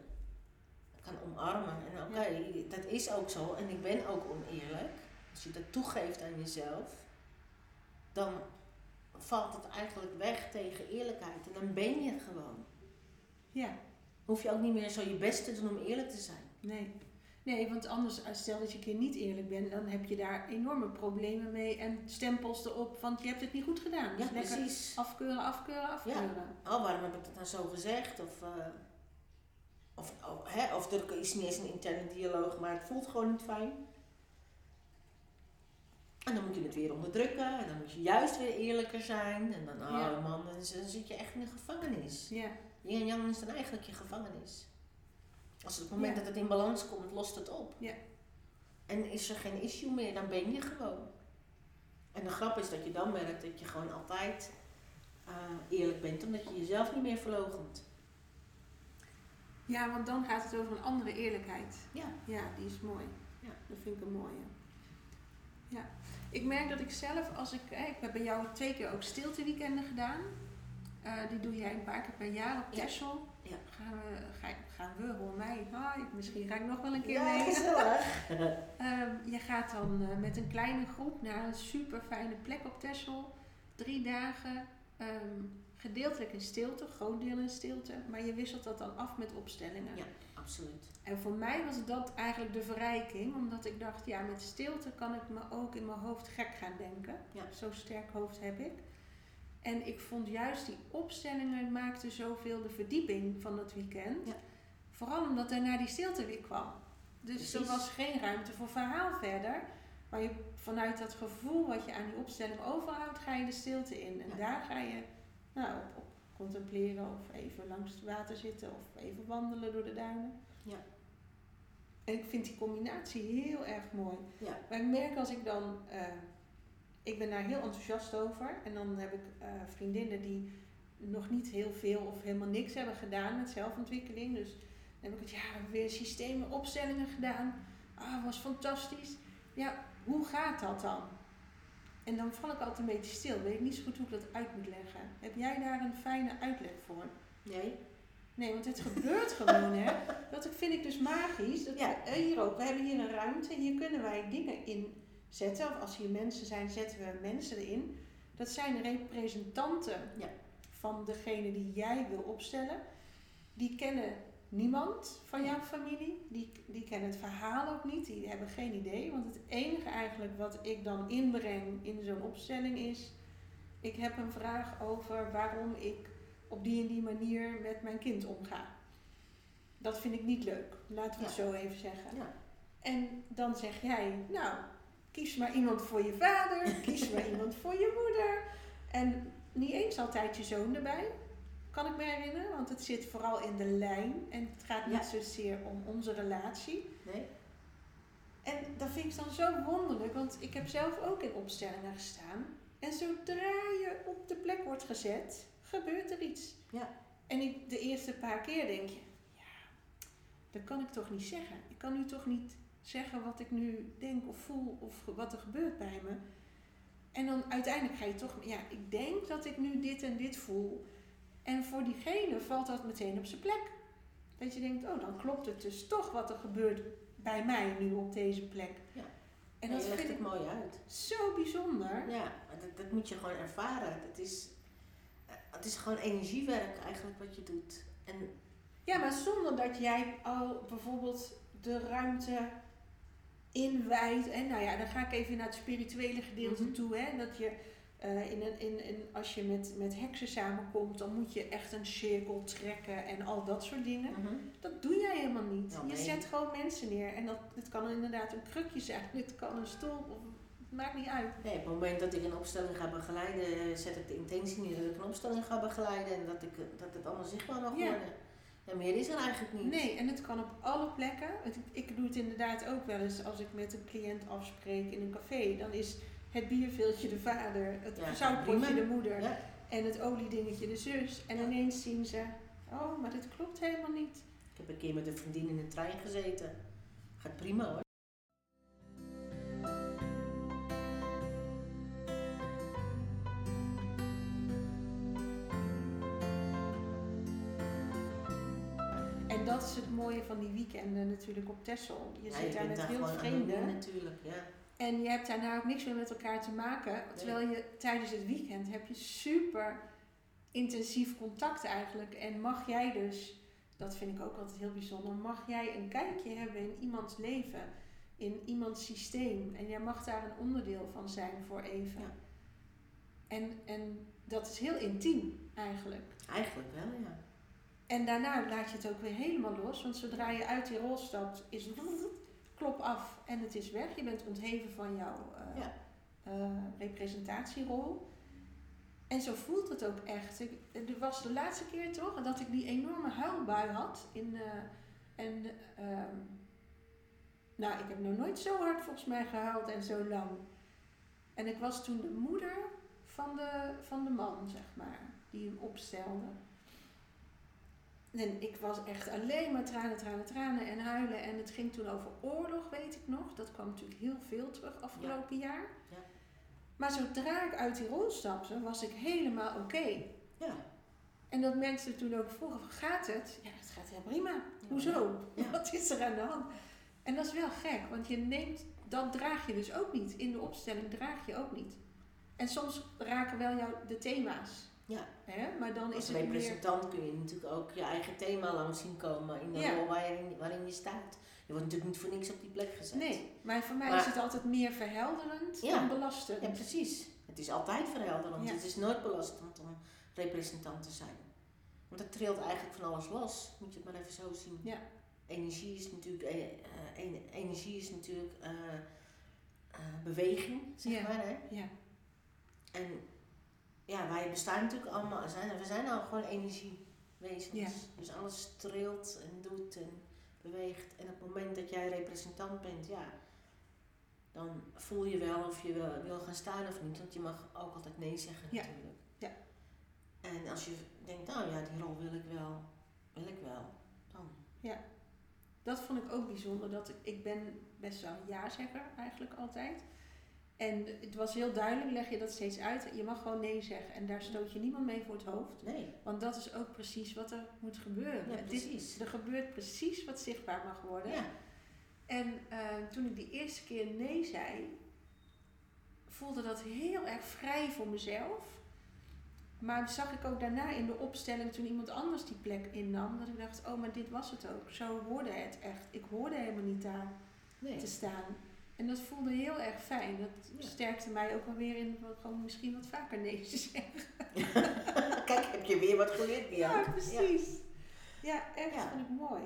kan omarmen. En oké, dat is ook zo en ik ben ook oneerlijk. Als je dat toegeeft aan jezelf, dan valt het eigenlijk weg tegen eerlijkheid. En dan ben je het gewoon. Ja, Hoef je ook niet meer zo je best te doen om eerlijk te zijn. nee. Nee, want anders, als stel dat je een keer niet eerlijk bent, dan heb je daar enorme problemen mee en stempels erop, want je hebt het niet goed gedaan. Dus Ja, precies. afkeuren, afkeuren, afkeuren. Oh, waarom heb ik dat nou zo gezegd? Of, eh, of, oh, hè? of er is niet eens een interne dialoog, maar het voelt gewoon niet fijn. En dan moet je het weer onderdrukken. En dan moet je juist weer eerlijker zijn. En dan, oh Ja. man, dan, zit je echt in een gevangenis. Ja, Yin en yang is dan eigenlijk je gevangenis. Als het moment Ja. dat het in balans komt, lost het op. Ja. En is er geen issue meer, dan ben je gewoon. En de grap is dat je dan merkt dat je gewoon altijd eh, eerlijk bent, omdat je jezelf niet meer verloochent. ja, want dan gaat het over een andere eerlijkheid. Ja. Ja, die is mooi. Ja. Dat vind ik een mooie. Ja. Ik merk dat ik zelf, als ik, ik heb bij jou twee keer ook stilteweekenden gedaan. Eh, die doe jij een paar keer per jaar op Ja. Ja. Texel. Gaan we, ga, gaan we, hoor mij. Ah, ik- misschien ga ik nog wel een keer Ja, mee. gezellig. Ehm, je gaat dan eh, met een kleine groep naar een super fijne plek op Texel. Drie dagen, ehm, gedeeltelijk in stilte, groot deel in stilte. Maar je wisselt dat dan af met opstellingen. Ja. Absoluut. En voor mij was dat eigenlijk de verrijking, omdat ik dacht, ja, met stilte kan ik me ook in mijn hoofd gek gaan denken. Ja. Zo sterk hoofd heb ik. En ik vond juist die opstellingen maakten zoveel de verdieping van dat weekend. Ja. Vooral omdat daarna die stilte weer kwam. Dus er was geen ruimte voor verhaal verder. Maar je, vanuit dat gevoel wat je aan die opstelling overhoudt, ga je de stilte in. En Ja. daar ga je nou, op, op contempleren of even langs het water zitten of even wandelen door de duinen. Ja. En ik vind die combinatie heel erg mooi. Ja. Maar ik merk als ik dan, eh, ik ben daar heel enthousiast over. En dan heb ik eh, vriendinnen die nog niet heel veel of helemaal niks hebben gedaan met zelfontwikkeling. Dus dan heb ik het, ja, we hebben weer systemen, opstellingen gedaan. Ah, was fantastisch. Ja, hoe gaat dat dan? En dan val ik altijd een beetje stil. Weet ik niet zo goed hoe ik dat uit moet leggen. Heb jij daar een fijne uitleg voor? Nee? Nee, want het gebeurt gewoon, hè. Dat vind ik dus magisch. Dat Ja. we- hier ook, we hebben hier een ruimte. Hier kunnen wij dingen in zetten. Of als hier mensen zijn, zetten we mensen erin. Dat zijn representanten Ja. van degene die jij wil opstellen. Die kennen niemand van jouw familie. Die, die kennen het verhaal ook niet. Die hebben geen idee. Want het enige eigenlijk wat ik dan inbreng in zo'n opstelling is... Ik heb een vraag over waarom ik op die en die manier met mijn kind omga. Dat vind ik niet leuk. Laten we het Ja. zo even zeggen. Ja. En dan zeg jij, nou, kies maar iemand voor je vader, kies maar iemand voor je moeder. En niet eens altijd je zoon erbij, kan ik me herinneren, want het zit vooral in de lijn en het gaat niet zozeer om onze relatie. Nee. En dat vind ik dan zo wonderlijk, want ik heb zelf ook in opstellingen gestaan. En zodra je op de plek wordt gezet, gebeurt er iets. Ja. En ik, de eerste paar keer denk je, ja, dat kan ik toch niet zeggen. Ik kan nu toch niet zeggen wat ik nu denk of voel of wat er gebeurt bij me. En dan uiteindelijk ga je toch, ja, ik denk dat ik nu dit en dit voel. En voor diegene valt dat meteen op zijn plek. Dat je denkt, oh, dan klopt het dus toch wat er gebeurt bij mij nu op deze plek. Ja. En dat vind het ik mooi uit. zo bijzonder. Ja, maar dat, dat moet je gewoon ervaren. Het is, het is gewoon energiewerk eigenlijk wat je doet. En Ja, maar zonder dat jij al bijvoorbeeld de ruimte inwijdt. En nou ja, dan ga ik even naar het spirituele gedeelte Mhm. toe. Hè, dat je eh, in een, in, in, als je met, met heksen samenkomt, dan moet je echt een cirkel trekken en al dat soort dingen. Dat doe jij helemaal niet. Nou, Je zet gewoon mensen neer. En dat, het kan inderdaad een krukje zijn, het kan een stoel, of, het maakt niet uit. Nee, op het moment dat ik een opstelling ga begeleiden, eh, zet ik de intentie neer dat ik een opstelling ga begeleiden en dat, ik, eh, dat het allemaal zichtbaar mag Ja. worden. En meer is er eigenlijk niet. Nee, en het kan op alle plekken. Het- ik doe het inderdaad ook wel eens als ik met een cliënt afspreek in een café. Dan is het bierveeltje de vader, het Ja, zoutpotje de moeder Ja. en het oliedingetje de zus. En Ja. ineens zien ze, oh, maar dit klopt helemaal niet. Ik heb een keer met een vriendin in de trein gezeten. Gaat prima hoor. En dat is het mooie van die weekenden natuurlijk op Texel. Je zit daar met heel vreemden. anoniem natuurlijk. Ja. En je hebt daarna ook niks meer met elkaar te maken. Terwijl je tijdens het weekend heb je super intensief contact eigenlijk. En mag jij dus, dat vind ik ook altijd heel bijzonder, mag jij een kijkje hebben in iemands leven, in iemands systeem. En jij mag daar een onderdeel van zijn voor even. Ja. En, en dat is heel intiem eigenlijk. Eigenlijk wel, ja. En daarna laat je het ook weer helemaal los. Want zodra je uit die rol stapt, is het klop af en het is weg. Je bent ontheven van jouw eh, Ja. eh, representatierol. En zo voelt het ook echt. Ik, er was de laatste keer toch dat ik die enorme huilbui had. In, eh, en ehm, nou, ik heb nog nooit zo hard volgens mij gehuild en zo lang. En ik was toen de moeder van de, van de man, zeg maar, die hem opstelde. En ik was echt alleen maar tranen, tranen, tranen en huilen. En het ging toen over oorlog, weet ik nog. Dat kwam natuurlijk heel veel terug afgelopen jaar. Ja. Maar zodra ik uit die rol stapte, was ik helemaal oké. Ja. En dat mensen toen ook vroegen, gaat het? Ja, het gaat heel prima. Hoezo? Wat is er aan de hand? En dat is wel gek, want je neemt, dat draag je dus ook niet. In de opstelling draag je ook niet. En soms raken wel jou de thema's. Ja. Hè? Maar dan Als is het meer... representant kun je natuurlijk ook je eigen thema langs zien komen in de Ja. rol waarin, waarin je staat. Je wordt natuurlijk niet voor niks op die plek gezet. Nee, maar voor mij Maar- is het altijd meer verhelderend Ja. dan belastend. Ja, precies. Het is altijd verhelderend. Ja. Het is nooit belastend om representant te zijn. Want dat trilt eigenlijk van alles los. Moet je het maar even zo zien. Ja. Energie is natuurlijk, eh, eh, en- energie is natuurlijk eh, beweging, zeg maar. Hè? Ja. En ja, wij bestaan natuurlijk allemaal, we zijn, we zijn al gewoon energiewezens. Ja. Dus alles trilt en doet en beweegt. En op het moment dat jij representant bent, ja, dan voel je wel of je wil, wil gaan staan of niet. Want je mag ook altijd nee zeggen Ja. natuurlijk. Ja. En als je denkt, nou ja, die rol wil ik wel, wil ik wel, dan. Dat vond ik ook bijzonder. Dat ik, ik ben best wel een ja-zegger eigenlijk altijd. En het was heel duidelijk, leg je dat steeds uit. Je mag gewoon nee zeggen. En daar stoot je niemand mee voor het hoofd. Nee, Want dat is ook precies wat er moet gebeuren. ja, Dit- precies. er gebeurt precies wat zichtbaar mag worden. Ja, En eh, toen ik die eerste keer nee zei, voelde dat heel erg vrij voor mezelf. Maar zag ik ook daarna in de opstelling, toen iemand anders die plek innam, dat ik dacht, oh, maar dit was het ook. Zo hoorde het echt. Ik hoorde helemaal niet daar nee. te staan. En dat voelde heel erg fijn. Dat Ja. sterkte mij ook wel weer in gewoon misschien wat vaker nee te zeggen. Kijk, heb je weer wat geleerd, Ja, Bianca. precies. Ja, echt, Ja. vond ik mooi.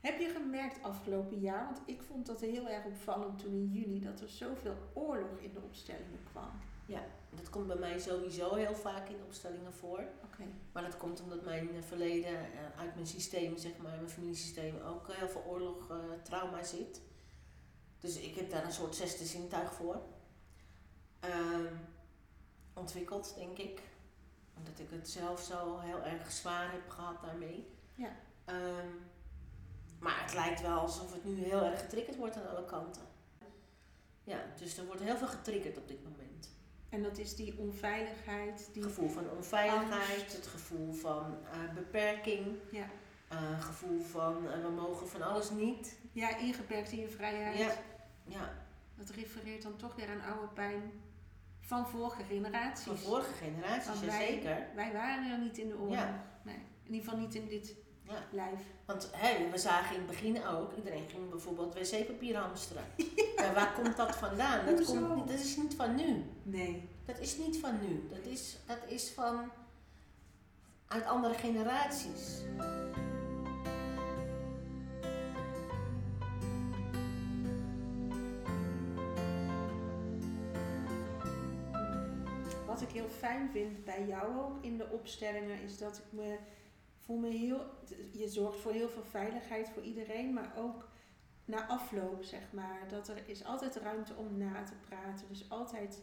Heb je gemerkt afgelopen jaar, want ik vond dat heel erg opvallend toen in juni, dat er zoveel oorlog in de opstellingen kwam. Dat komt bij mij sowieso heel vaak in opstellingen voor. Oké. Maar dat komt omdat mijn eh, verleden eh, uit mijn systeem, zeg maar, mijn familiesysteem, ook heel veel oorlog, eh, trauma zit. Dus ik heb daar een soort zesde zintuig voor. Ehm, ontwikkeld, denk ik. Omdat ik het zelf zo heel erg zwaar heb gehad daarmee. Ja. Ehm, maar het lijkt wel alsof het nu heel erg getriggerd wordt aan alle kanten. Ja, dus er wordt heel veel getriggerd op dit moment. En dat is die onveiligheid, die Het gevoel van onveiligheid, Angst. het gevoel van eh, beperking, ja, eh, gevoel van eh, we mogen van alles niet. ja, ingeperkt in je vrijheid. Ja. Ja, Dat refereert dan toch weer aan oude pijn van vorige generaties. van vorige generaties, Want jazeker. Wij waren er niet in de oorlog. Ja. Nee, in ieder geval niet in dit Ja. lijf. Want hè, we zagen in het begin ook, iedereen ging bijvoorbeeld wc-papier hamsteren. Ja, waar komt dat vandaan? Dat, komt, niet- dat is niet van nu. Nee. Dat is niet van nu. Dat is, dat is van uit andere generaties. Fijn vind bij jou ook in de opstellingen is dat ik me voel me heel. Je zorgt voor heel veel veiligheid voor iedereen, maar ook na afloop zeg maar. Dat er is altijd ruimte om na te praten. Dus altijd.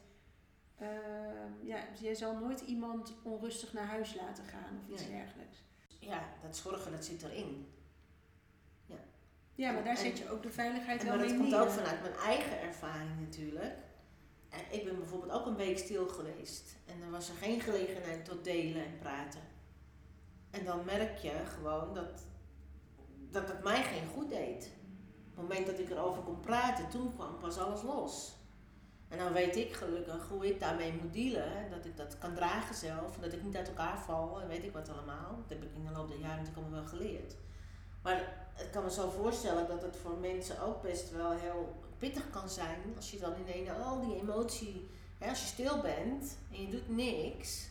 ehm, ja, je zal nooit iemand onrustig naar huis laten gaan of iets Nee. dergelijks. Ja, dat zorgen, dat zit erin. Ja, maar daar En- zet je ook de veiligheid wel maar dat komt neer. ook vanuit mijn eigen ervaring natuurlijk. Ik ben bijvoorbeeld ook een week stil geweest. En er was er geen gelegenheid tot delen en praten. En dan merk je gewoon dat, dat het mij geen goed deed. Op het moment dat ik erover kon praten, toen kwam pas alles los. En dan weet ik gelukkig hoe ik daarmee moet dealen. Dat ik dat kan dragen zelf. Dat ik niet uit elkaar val en weet ik wat allemaal. Dat heb ik in de loop der jaren natuurlijk allemaal wel geleerd. Maar ik kan me zo voorstellen dat het voor mensen ook best wel heel pittig kan zijn. Als je dan ineens al die emotie, hè, als je stil bent en je doet niks,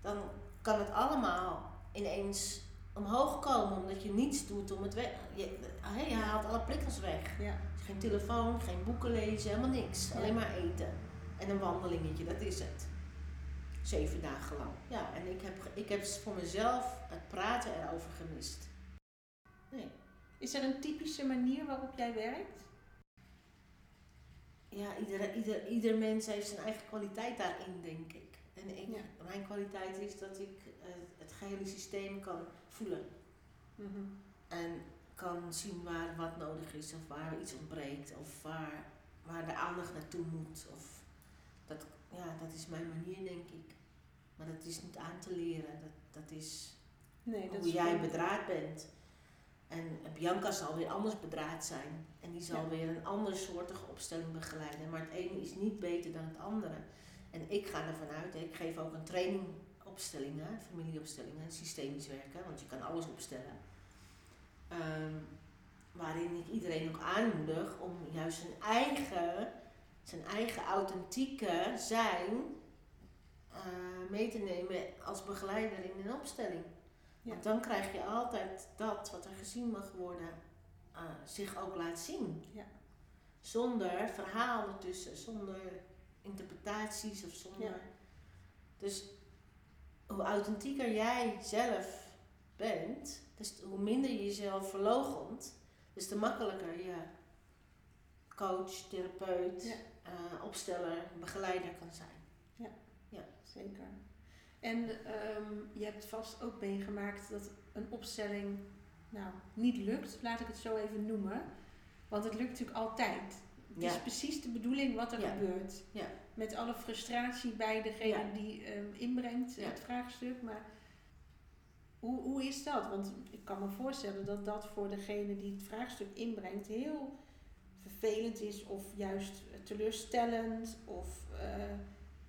dan kan het allemaal ineens omhoog komen omdat je niets doet om het weg. Je, je haalt alle prikkels weg. Ja. Geen telefoon, geen boeken lezen, helemaal niks. Ja. Alleen maar eten. En een wandelingetje, dat is het. Zeven dagen lang. Ja, en ik heb, ik heb voor mezelf het praten erover gemist. Nee. Is er een typische manier waarop jij werkt? Ja, ieder, ieder, ieder mens heeft zijn eigen kwaliteit daarin, denk ik. En ik, Ja. mijn kwaliteit is dat ik eh, het gehele systeem kan voelen. Mhm. En kan zien waar wat nodig is, of waar iets ontbreekt, of waar, waar de aandacht naartoe moet. Of dat, ja, dat is mijn manier, denk ik. Maar dat is niet aan te leren. Dat, dat is Nee, dat hoe is jij bedraad bent. En Bianca zal weer anders bedraad zijn. En die zal Ja. weer een ander soortige opstelling begeleiden. Maar het ene is niet beter dan het andere. En ik ga ervan uit, ik geef ook een training opstellingen, familieopstellingen, systemisch werken, want je kan alles opstellen. Ehm, waarin ik iedereen ook aanmoedig om juist zijn eigen, zijn eigen authentieke zijn eh, mee te nemen als begeleider in een opstelling. Ja. Want dan krijg je altijd dat wat er gezien mag worden, eh, zich ook laat zien. Ja. Zonder verhaal ertussen, zonder interpretaties of zonder. Ja. Dus hoe authentieker jij zelf bent, dus hoe minder je jezelf verloochent, dus te makkelijker je coach, therapeut, Ja. eh, opsteller, begeleider kan zijn. Zeker. En ehm, je hebt vast ook meegemaakt dat een opstelling nou, niet lukt, laat ik het zo even noemen. Want het lukt natuurlijk altijd. Het Ja. is precies de bedoeling wat er Ja. gebeurt. Ja. Met alle frustratie bij degene die ehm, inbrengt het vraagstuk. Maar hoe, hoe is dat? Want ik kan me voorstellen dat dat voor degene die het vraagstuk inbrengt heel vervelend is of juist teleurstellend. Of eh,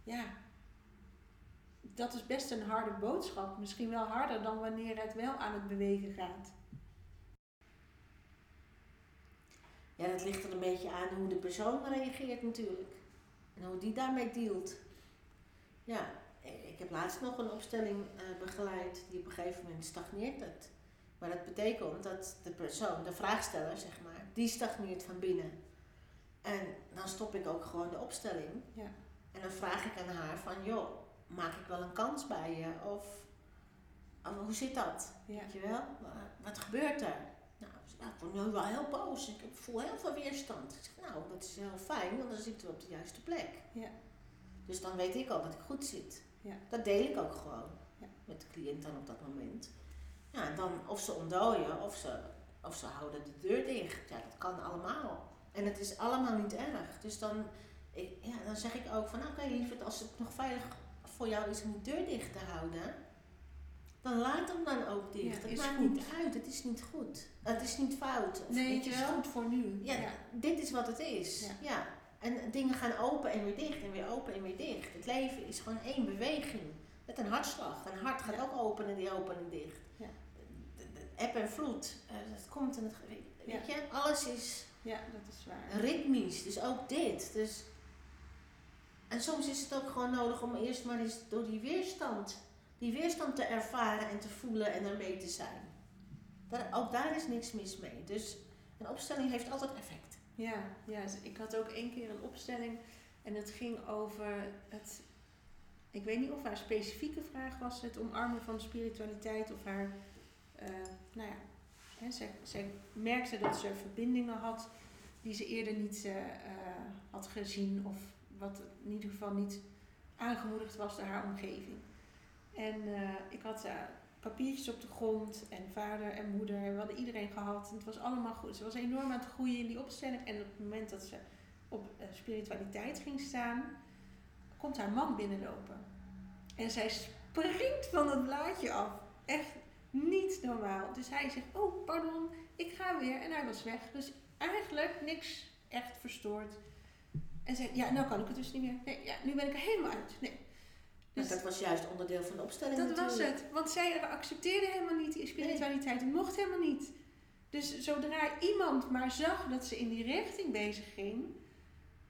ja, dat is best een harde boodschap. Misschien wel harder dan wanneer het wel aan het bewegen gaat. Ja, dat ligt er een beetje aan hoe de persoon reageert natuurlijk. En hoe die daarmee dealt. Ja, ik heb laatst nog een opstelling eh, begeleid die op een gegeven moment stagneert het. Maar dat betekent dat de persoon, de vraagsteller zeg maar, die stagneert van binnen. En dan stop ik ook gewoon de opstelling. Ja. En dan vraag ik aan haar van, joh, maak ik wel een kans bij je? Of, of hoe zit dat? Ja. Weet je wel? Wa- Wat gebeurt er? Nou, ik word nu wel heel boos. Ik voel heel veel weerstand. Ik zeg, nou, dat is heel fijn, want dan zitten we op de juiste plek. Ja. Dus dan weet ik al dat ik goed zit. Ja. Dat deel ik ook gewoon Ja. met de cliënt dan op dat moment. Ja, dan of ze ontdooien of ze, of ze houden de deur dicht. Ja, dat kan allemaal. En het is allemaal niet erg. Dus dan, ik, ja, dan zeg ik ook van, nou, oké lieverd, als het nog veilig voor jou is om de deur dicht te houden, dan laat hem dan ook dicht. Ja, het maakt goed. niet uit, het is niet goed. Het is niet fout. Of, Nee, het is wel? goed voor nu. Ja, ja. dit is wat het is. Ja. En dingen gaan open en weer dicht en weer open en weer dicht. Het leven is gewoon één beweging. Met een hartslag. Een hart gaat ook open en die open en dicht. Ja. Eb en vloed. eh, dat komt en het... Weet je, alles is Ja, dat is waar. ritmisch. Dus ook dit. Dus, en soms is het ook gewoon nodig om eerst maar eens door die weerstand... Die weerstand te ervaren en te voelen en ermee te zijn. Daar, ook daar is niks mis mee. Dus een opstelling heeft altijd effect. Ja, ja, dus ik had ook één keer een opstelling en het ging over het. Ik weet niet of haar specifieke vraag was het omarmen van spiritualiteit of haar. eh, nou ja, hè, zij, merkte dat ze verbindingen had die ze eerder niet eh, eh, had gezien of wat in ieder geval niet aangemoedigd was door haar omgeving. En eh, ik had eh, papiertjes op de grond en vader en moeder. We hadden iedereen gehad. En het was allemaal goed. Ze was enorm aan het groeien in die opstelling. En op het moment dat ze op eh, spiritualiteit ging staan, komt haar man binnenlopen. En zij springt van het blaadje af. Echt niet normaal. Dus hij zegt, oh pardon, ik ga weer. En hij was weg. Dus eigenlijk niks echt verstoord. En zei, ja, nou kan ik het dus niet meer. Nee, ja, nu ben ik er helemaal uit. Nee. Dus dat was juist onderdeel van de opstelling Dat was het. Want zij accepteerde helemaal niet die spiritualiteit. Het mocht helemaal niet. Dus zodra iemand maar zag dat ze in die richting bezig ging,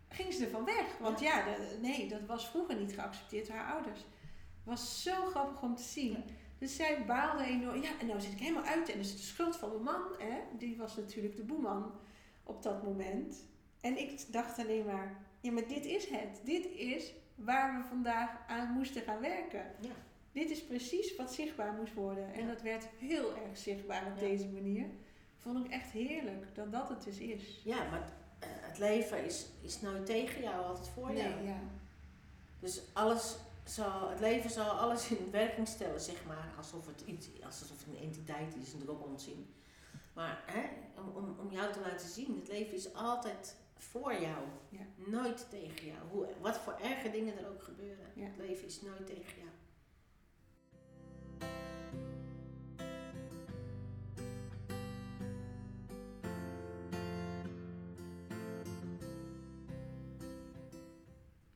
ging ze ervan weg. Want ja, de- nee, dat was vroeger niet geaccepteerd door haar ouders. Het was zo grappig om te zien. Ja. Dus zij baalde enorm. Ja, en nou zit ik helemaal uit. En dat is de schuld van mijn man. Hè? Die was natuurlijk de boeman op dat moment. En ik dacht alleen maar, ja, maar dit is het. Dit is waar we vandaag aan moesten gaan werken. Ja. Dit is precies wat zichtbaar moest worden. En Ja. dat werd heel erg zichtbaar op Ja. deze manier. Vond ik echt heerlijk dat dat het dus is. ja, maar eh, het leven is, is nooit tegen jou, altijd voor jou. Nee, ja. Dus alles zal, het leven zal alles in werking stellen, zeg maar. Alsof het, iets, alsof het een entiteit is, is natuurlijk ook onzin. Maar hè, om, om, om jou te laten zien, het leven is altijd voor jou. Ja. Nooit tegen jou. Hoe, wat voor erge dingen er ook gebeuren. Ja. Het leven is nooit tegen jou.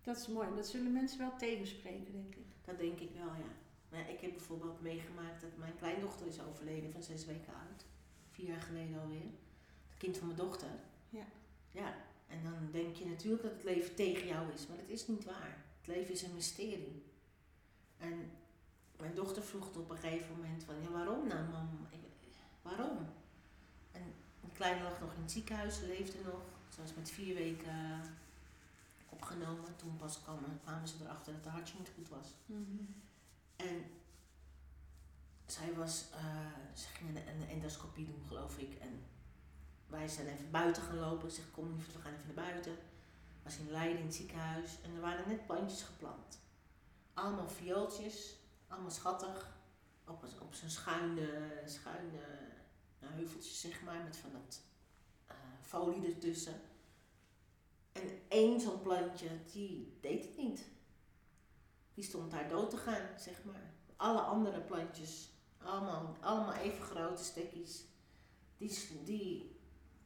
Dat is mooi. En dat zullen mensen wel tegenspreken, denk ik. Dat denk ik wel, ja. Maar ik heb bijvoorbeeld meegemaakt dat mijn kleindochter is overleden van zes weken oud. Vier jaar geleden alweer. Het kind van mijn dochter. Ja. Ja, en dan denk je natuurlijk dat het leven tegen jou is, maar dat is niet waar. Het leven is een mysterie. En mijn dochter vroeg het op een gegeven moment van, ja waarom nou mam? Waarom? En de kleine lag nog in het ziekenhuis, ze leefde nog. Ze was met vier weken opgenomen. Toen pas kwamen, kwamen ze erachter dat haar hartje niet goed was. En zij was, eh, ze ging een, een endoscopie doen, geloof ik. En wij zijn even buiten gaan lopen. Ik zeg, kom lieverd, we gaan even naar buiten. Was in Leiden in het ziekenhuis. En er waren net plantjes geplant. Allemaal viooltjes, allemaal schattig. Op, op zo'n schuine, schuine nou, heuveltjes, zeg maar, met van dat eh, folie ertussen. En één zo'n plantje, die deed het niet. Die stond daar dood te gaan, zeg maar. Alle andere plantjes, allemaal, allemaal even grote stekjes, die, die,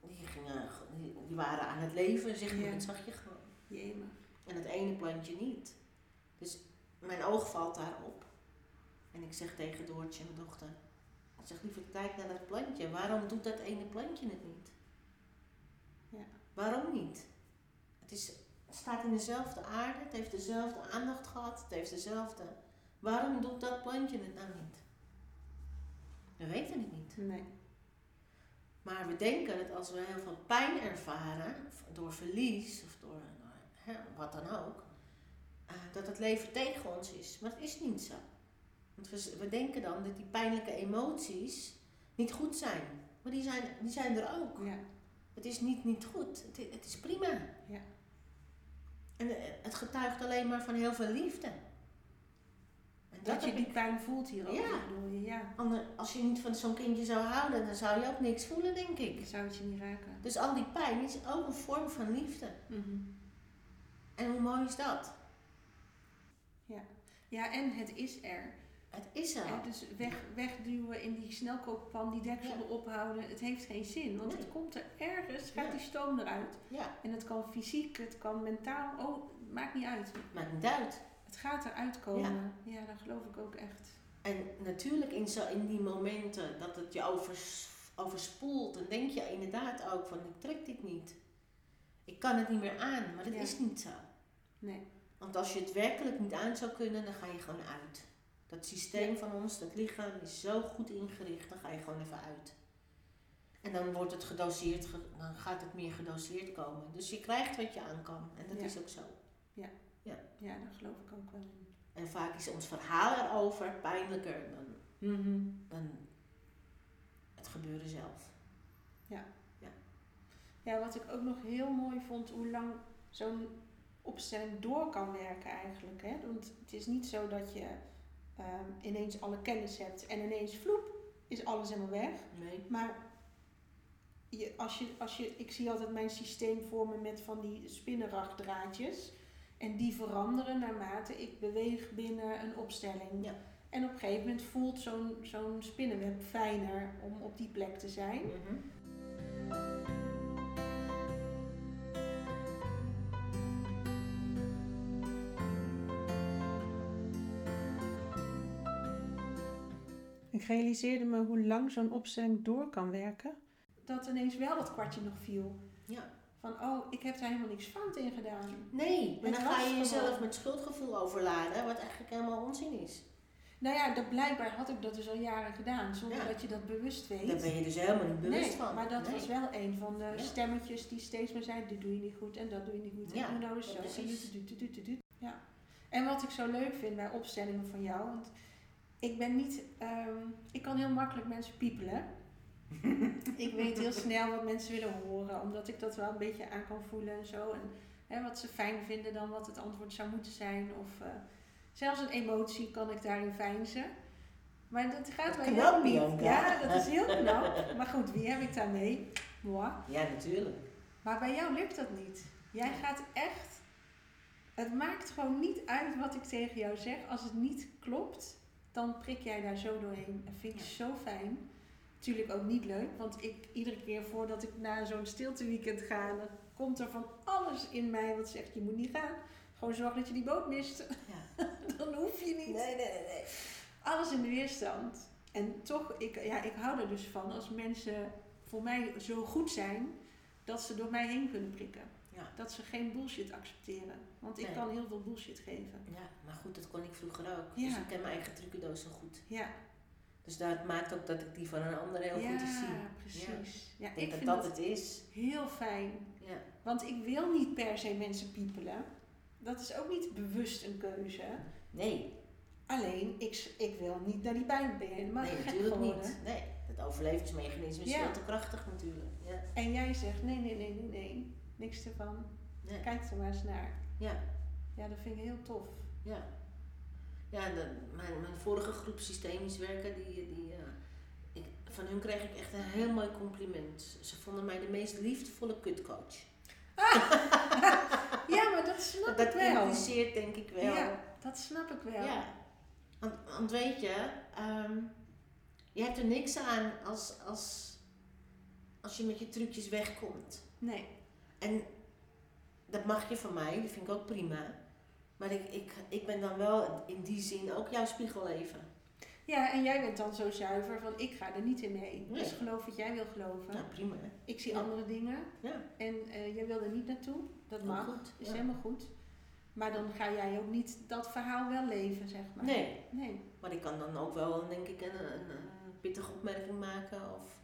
die, gingen, die, die waren aan het leven, zeg maar. Ja. Dat zag je gewoon. Jemig. En het ene plantje niet. Dus mijn oog valt daarop. En ik zeg tegen Doortje, mijn dochter. Ik zeg, liever kijk naar dat plantje. Waarom doet dat ene plantje het niet? Ja. Waarom niet? Het, is, het staat in dezelfde aarde, het heeft dezelfde aandacht gehad, het heeft dezelfde. Waarom doet dat plantje het nou niet? We weten het niet. Nee. Maar we denken dat als we heel veel pijn ervaren, door verlies of door hè, wat dan ook, eh, dat het leven tegen ons is. Maar dat is niet zo. Want we, we denken dan dat die pijnlijke emoties niet goed zijn. Maar die zijn, die zijn er ook. Ja. Het is niet niet goed. Het, het is prima. Ja. En eh, het getuigt alleen maar van heel veel liefde. Dat je die pijn voelt hierover, Ja. bedoel je? Ja. ander- Als je niet van zo'n kindje zou houden, dan zou je ook niks voelen, denk ik. Ik zou het je niet raken. Dus al die pijn is ook een vorm van liefde. Mhm. En hoe mooi is dat? Ja, en het is er. Het is er. Dus weg, wegduwen in die snelkookpan, die deksel Ja. erop houden, het heeft geen zin. Want Nee. het komt er ergens, gaat Ja. die stoom eruit. Ja, En het kan fysiek, het kan mentaal, oh, maakt niet uit. maakt niet uit. Het gaat eruit komen. Ja, dat geloof ik ook echt. En natuurlijk in, zo, in die momenten dat het je overs, overspoelt, dan denk je inderdaad ook van ik trek dit niet. Ik kan het niet meer aan, maar dat Ja. is niet zo. Nee. Want als je het werkelijk niet aan zou kunnen, dan ga je gewoon uit. Dat systeem Ja. van ons, dat lichaam, is zo goed ingericht, dan ga je gewoon even uit. En dan wordt het gedoseerd, ge- dan gaat het meer gedoseerd komen. Dus je krijgt wat je aan kan. En dat Ja. is ook zo. Ja, daar geloof ik ook wel in. En vaak is ons verhaal erover pijnlijker dan, dan het gebeuren zelf. Ja, wat ik ook nog heel mooi vond, hoe lang zo'n opstelling door kan werken eigenlijk. Hè? Want het is niet zo dat je ehm, ineens alle kennis hebt en ineens vloep, is alles helemaal weg. Nee. Maar je, als je, als je, ik zie altijd mijn systeem voor me met van die spinnenrachtdraadjes. En die veranderen naarmate ik beweeg binnen een opstelling. Ja. En op een gegeven moment voelt zo'n zo'n spinnenweb fijner om op die plek te zijn. Mhm. Ik realiseerde me hoe lang zo'n opstelling door kan werken. Dat ineens wel dat kwartje nog viel. Ja. Van, oh, ik heb daar helemaal niks fout in gedaan. Nee, maar Het dan ga je jezelf gewoon- met schuldgevoel overladen, wat eigenlijk helemaal onzin is. Nou ja, dat, blijkbaar had ik dat dus al jaren gedaan, zonder Ja. dat je dat bewust weet. Daar ben je dus helemaal niet bewust nee, van. maar dat Nee. was wel een van de Ja. stemmetjes die steeds meer zei, dit doe je niet goed en dat doe je niet goed. Ja, en doe nou eens zo. En. Ja. En wat ik zo leuk vind bij opstellingen van jou, want ik ben niet, ehm, ik kan heel makkelijk mensen piepelen. Ik weet heel snel wat mensen willen horen, omdat ik dat wel een beetje aan kan voelen en zo. En hè, wat ze fijn vinden dan wat het antwoord zou moeten zijn. Of eh, zelfs een emotie kan ik daarin veinzen. Maar dat gaat bij Knap, jou niet. Bianca. Ja, dat is heel knap. Maar goed, wie heb ik daarmee? Moi. Ja, natuurlijk. Maar bij jou lukt dat niet. Jij gaat echt. Het maakt gewoon niet uit wat ik tegen jou zeg. Als het niet klopt, dan prik jij daar zo doorheen. Dat vind ik Ja. zo fijn. Natuurlijk ook niet leuk, want ik iedere keer voordat ik naar zo'n stilteweekend ga, dan komt er van alles in mij wat zegt: je moet niet gaan. Gewoon zorg dat je die boot mist. Ja. dan hoef je niet. Nee, nee, nee. nee. Alles in de weerstand. En toch, ik, ja, ik hou er dus van als mensen voor mij zo goed zijn dat ze door mij heen kunnen prikken. Ja. Dat ze geen bullshit accepteren. Want ik Nee. kan heel veel bullshit geven. Ja, maar goed, dat kon ik vroeger ook. Ja. Dus ik ken mijn eigen trucendoos zo goed. Ja, Dus dat maakt ook dat ik die van een ander heel ja goed zie. precies. Ja, Ik ik denk dat vind dat dat het is. heel fijn. Ja. Want ik wil niet per se mensen piepelen. Dat is ook niet bewust een keuze. Nee, Alleen, ik, ik wil niet naar die pijn benen. Maar nee natuurlijk niet. Nee, het overlevingsmechanisme is Ja. veel te krachtig natuurlijk. Ja. En jij zegt, nee, nee, nee, nee, nee. Niks ervan. Nee. Kijk er maar eens naar. Ja. Ja, dat vind ik heel tof. Ja. Ja, de, mijn, mijn vorige groep systemisch werken, die, die, eh, ik, van hun kreeg ik echt een heel mooi compliment. Ze vonden mij de meest liefdevolle kutcoach. Ja, maar dat snap Dat ik wel. impliceert denk ik wel. Ja, dat snap ik wel. Ja. Want, want weet je, ehm, je hebt er niks aan als, als, als je met je trucjes wegkomt. Nee. En dat mag je van mij, dat vind ik ook prima. Maar ik, ik, ik ben dan wel in die zin ook jouw spiegel even. Ja, en jij bent dan zo zuiver van ik ga er niet in mee. Nee. Dus geloof wat jij wil geloven. Nou, prima. Ik zie Ja. andere dingen Ja. en eh, jij wil er niet naartoe. Dat mag. goed, Is ja. helemaal goed. Maar dan ga jij ook niet dat verhaal wel leven, zeg maar. Nee, Nee. maar ik kan dan ook wel, denk ik, een, een, een pittige opmerking maken. Of,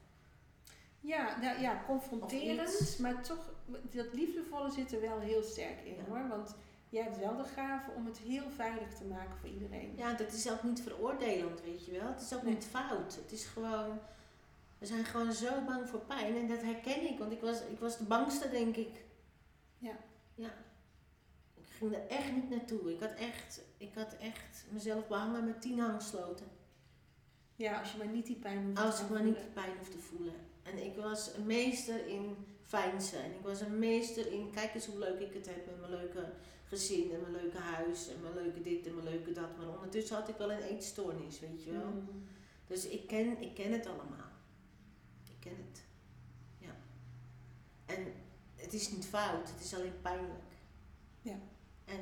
Ja, nou, ja, confronterend, maar toch, dat liefdevolle zit er wel heel sterk in Ja. hoor. Want jij hebt wel de gave om het heel veilig te maken voor iedereen. ja, dat is ook niet veroordelend, weet je wel. Het is ook Nee. niet fout. Het is gewoon, we zijn gewoon zo bang voor pijn. En dat herken ik, want ik was, ik was de bangste, denk ik. Ja. Ja. Ik ging er echt niet naartoe. Ik had echt, ik had echt mezelf behangen met tien hangsloten. Ja, als je maar niet die pijn hoeft Als te ik maar niet voelen. pijn hoef te voelen. En ik was een meester in fijnsen. En ik was een meester in, kijk eens hoe leuk ik het heb met mijn leuke gezin en mijn leuke huis en mijn leuke dit en mijn leuke dat. Maar ondertussen had ik wel een eetstoornis, weet je wel. Mm. Dus ik ken, ik ken het allemaal. Ik ken het. Ja. En het is niet fout, het is alleen pijnlijk. Ja. En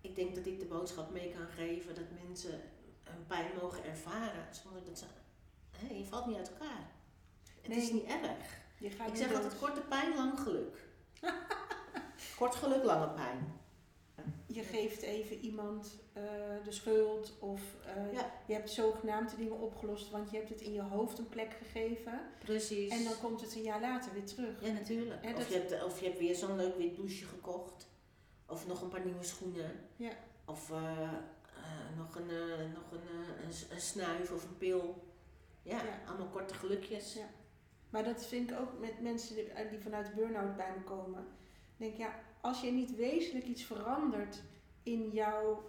ik denk dat ik de boodschap mee kan geven dat mensen hun pijn mogen ervaren zonder dat ze. Hè, je valt niet uit elkaar. Het is niet erg. Je gaat Ik zeg altijd korte pijn, lang geluk. Kort geluk, lange pijn. Je geeft even iemand eh, de schuld of eh, Ja. je hebt zogenaamd dingen opgelost, want je hebt het in je hoofd een plek gegeven. Precies. En dan komt het een jaar later weer terug. Ja, natuurlijk. Hè, of, je hebt, of je hebt weer zo'n leuk wit blouseje gekocht. Of nog een paar nieuwe schoenen. Ja. Of eh, nog, een, nog een, een, een snuif of een pil. Ja, Ja. allemaal korte gelukjes. Ja. Maar dat vind ik ook met mensen die, die vanuit burn-out bij me komen. Ik denk, ja, als je niet wezenlijk iets verandert in jouw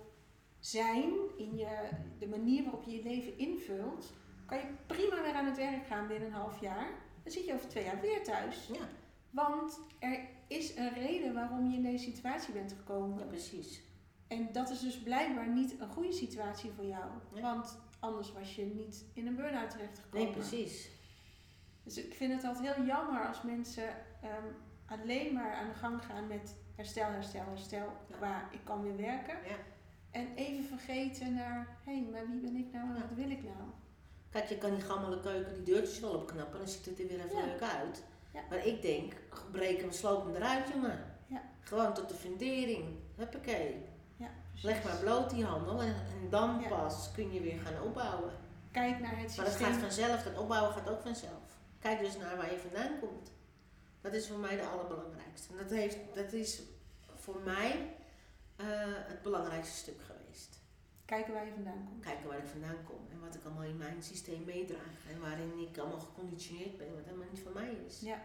zijn, in je, de manier waarop je je leven invult, kan je prima weer aan het werk gaan binnen een half jaar. Dan zit je over twee jaar weer thuis. Ja, Want er is een reden waarom je in deze situatie bent gekomen. ja, precies. En dat is dus blijkbaar niet een goede situatie voor jou. Nee. Want anders was je niet in een burn-out terechtgekomen. Nee, precies. Dus ik vind het altijd heel jammer als mensen ehm, alleen maar aan de gang gaan met herstel, herstel, herstel. Qua ik kan weer werken. Ja. En even vergeten naar, hé, hey, maar wie ben ik nou en wat wil ik nou? Kijk, je kan die gammele keuken die deurtjes wel opknappen. Dan ziet het er weer even leuk uit. Maar ik denk, breek hem, sloop hem eruit, jongen. Ja. Gewoon tot de fundering. Huppakee. Ja, precies. Leg maar bloot die handel en, en dan Ja. pas kun je weer gaan opbouwen. Kijk naar het Maar dat systeem. gaat vanzelf, dat opbouwen gaat ook vanzelf. Kijk dus naar waar je vandaan komt. Dat is voor mij de allerbelangrijkste. En dat, heeft, dat is voor mij eh, het belangrijkste stuk geweest. Kijken waar je vandaan komt. Kijken waar ik vandaan kom en wat ik allemaal in mijn systeem meedraag. En waarin ik allemaal geconditioneerd ben, wat helemaal niet van mij is. Ja,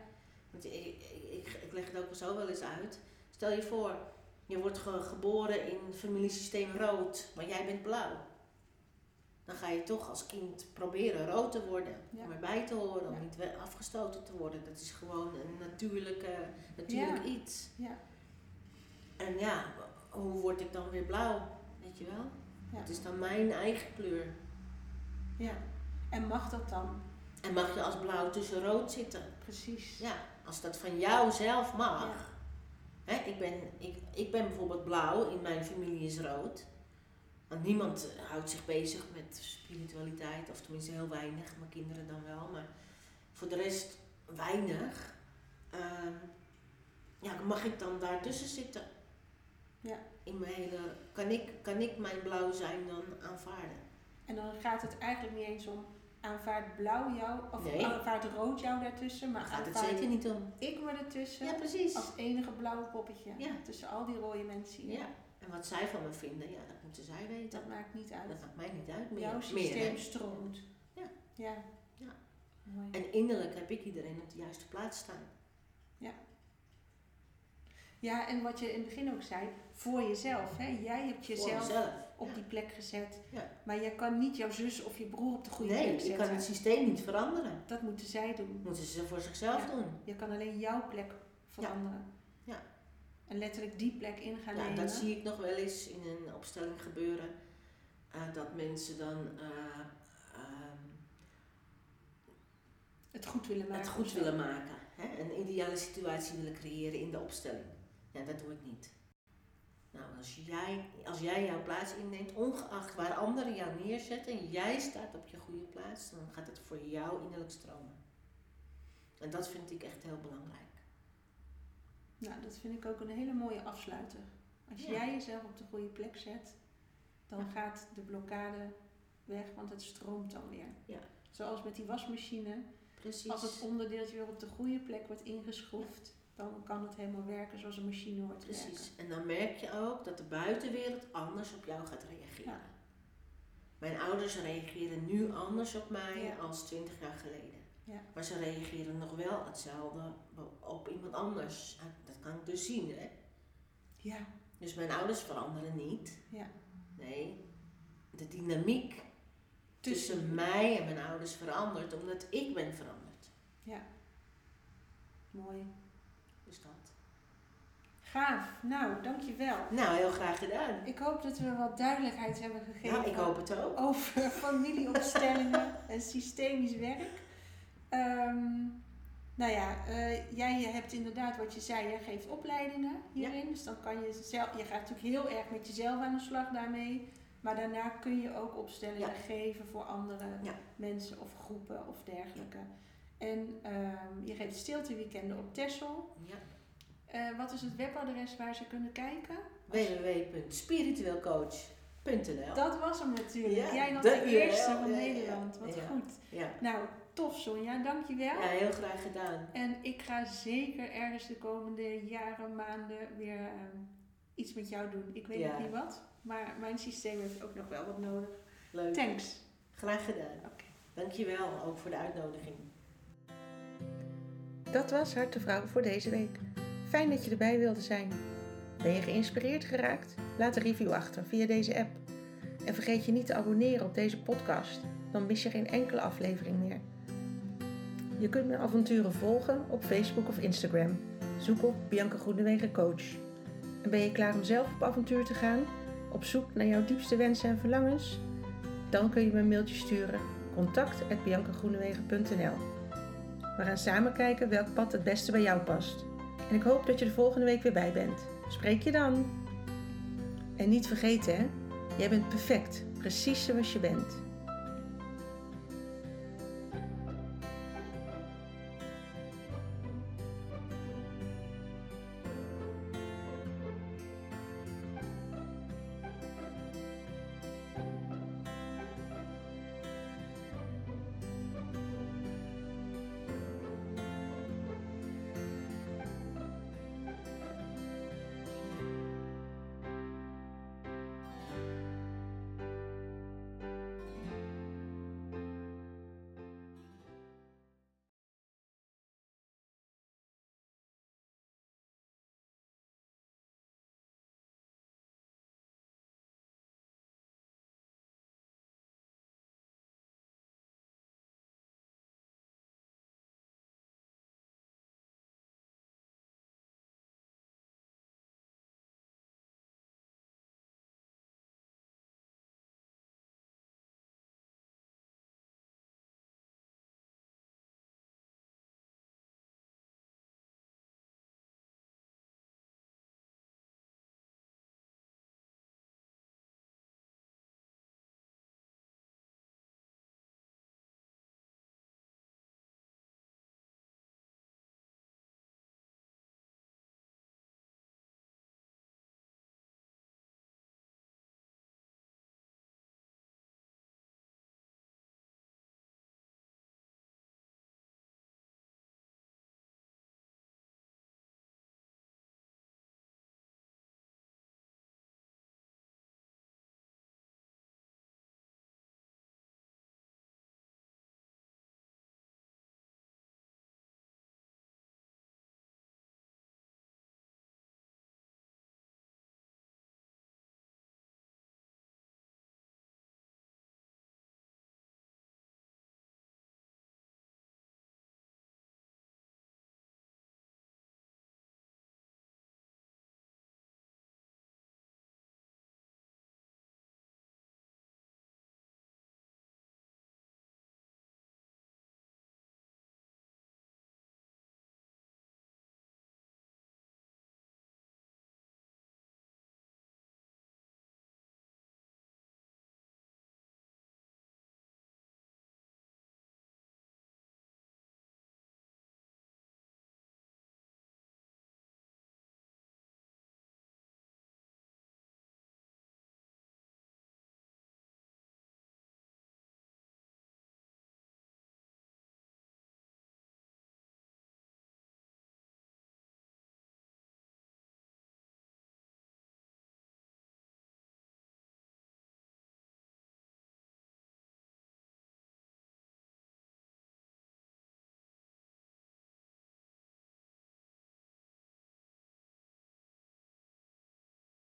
Want ik, ik, ik, ik leg het ook zo wel eens uit. Stel je voor, je wordt ge- geboren in familiesysteem rood, maar jij bent blauw. Dan ga je toch als kind proberen rood te worden. Ja. Om erbij te horen, om Ja. niet afgestoten te worden. Dat is gewoon een natuurlijke, natuurlijk Ja. iets. ja, En ja, hoe word ik dan weer blauw? Weet je wel? Het is dan mijn eigen kleur. ja. En mag dat dan? En mag je als blauw tussen rood zitten? Precies. Ja, als dat van jou zelf mag. Hè, ik, ben, ik, ik ben bijvoorbeeld blauw, in mijn familie is rood. Want niemand houdt zich bezig met spiritualiteit, of tenminste heel weinig, mijn kinderen dan wel, maar voor de rest weinig. Ehm, ja, mag ik dan daartussen zitten? Ja. In mijn hele, kan, ik, kan ik mijn blauw zijn dan aanvaarden? En dan gaat het eigenlijk niet eens om aanvaard blauw jou, of Nee. aanvaard rood jou daartussen, maar gaat het aanvaard zeker niet om. ik me ertussen Ja, precies. als enige blauwe poppetje Ja. tussen al die rode mensen hier. Ja. En wat zij van me vinden, ja, dat moeten zij weten. Dat maakt niet uit. Dat maakt mij niet uit meer. Jouw systeem stroomt. Ja. Ja. Ja. Mooi. En innerlijk heb ik iedereen op de juiste plaats staan. Ja, en wat je in het begin ook zei, voor jezelf. Hè? Jij hebt jezelf op Ja. die plek gezet. Ja. Maar jij kan niet jouw zus of je broer op de goede Nee, plek zetten. kan het systeem niet veranderen. Dat moeten zij doen. Moeten ze voor zichzelf Ja. doen. Je kan alleen jouw plek veranderen. En letterlijk die plek in gaan Ja, nemen. dat zie ik nog wel eens in een opstelling gebeuren. Eh, dat mensen dan eh, ehm, Het goed willen maken. het goed willen maken. Hè? Een ideale situatie willen creëren in de opstelling. Ja, dat doe ik niet. Nou, als jij, als jij jouw plaats inneemt, ongeacht waar anderen jou neerzetten en jij staat op je goede plaats, dan gaat het voor jou innerlijk stromen. En dat vind ik echt heel belangrijk. Nou, dat vind ik ook een hele mooie afsluiter. Als Ja. jij jezelf op de goede plek zet, dan gaat de blokkade weg, want het stroomt dan weer. Ja. Zoals met die wasmachine. Precies. Als het onderdeeltje weer op de goede plek wordt ingeschroefd, dan kan het helemaal werken zoals een machine hoort. Precies. En dan merk je ook dat de buitenwereld anders op jou gaat reageren. Mijn ouders reageren nu anders op mij als 20 jaar geleden. Ja. Maar ze reageren nog wel hetzelfde op iemand anders. Dat kan ik dus zien, hè. Ja, Dus mijn ouders veranderen niet. ja. Nee, de dynamiek tussen mij en mijn ouders verandert omdat ik ben veranderd. Ja. Mooi. Dus dat. Gaaf. Nou, dankjewel. Nou, heel graag gedaan. Ik hoop dat we wat duidelijkheid hebben gegeven Nou, ik hoop het ook. over familieopstellingen en systemisch werk. Ehm, nou ja, eh, jij hebt inderdaad wat je zei, jij geeft opleidingen hierin. Dus dan kan je zelf, je gaat natuurlijk heel erg met jezelf aan de slag daarmee. Maar daarna kun je ook opstellingen Ja. geven voor andere Ja. mensen of groepen of dergelijke. En ehm, je geeft stilteweekenden op Texel. Ja. Eh, wat is het webadres waar ze kunnen kijken? www.spirituelcoach.nl Dat was hem natuurlijk. Jij nog de de eerste van Nederland. Wat goed. Ja. Nou, tof Sonja, dankjewel. ja, heel graag gedaan. En ik ga zeker ergens de komende jaren, maanden weer ehm, iets met jou doen. Ik weet Ja. nog niet wat, maar mijn systeem heeft ook nog wel wat nodig. Leuk. Thanks. Graag gedaan. Oké. Dankjewel ook voor de uitnodiging. Dat was Hart de Vrouw voor deze week. Fijn dat je erbij wilde zijn. Ben je geïnspireerd geraakt? Laat een review achter via deze app. En vergeet je niet te abonneren op deze podcast, dan mis je geen enkele aflevering meer. Je kunt mijn avonturen volgen op Facebook of Instagram. Zoek op Bianca Groenewegen Coach. En ben je klaar om zelf op avontuur te gaan? Op zoek naar jouw diepste wensen en verlangens? Dan kun je me een mailtje sturen. contact.biancagroenewegen.nl We gaan samen kijken welk pad het beste bij jou past. En ik hoop dat je er volgende week weer bij bent. Spreek je dan! En niet vergeten hè, jij bent perfect, precies zoals je bent.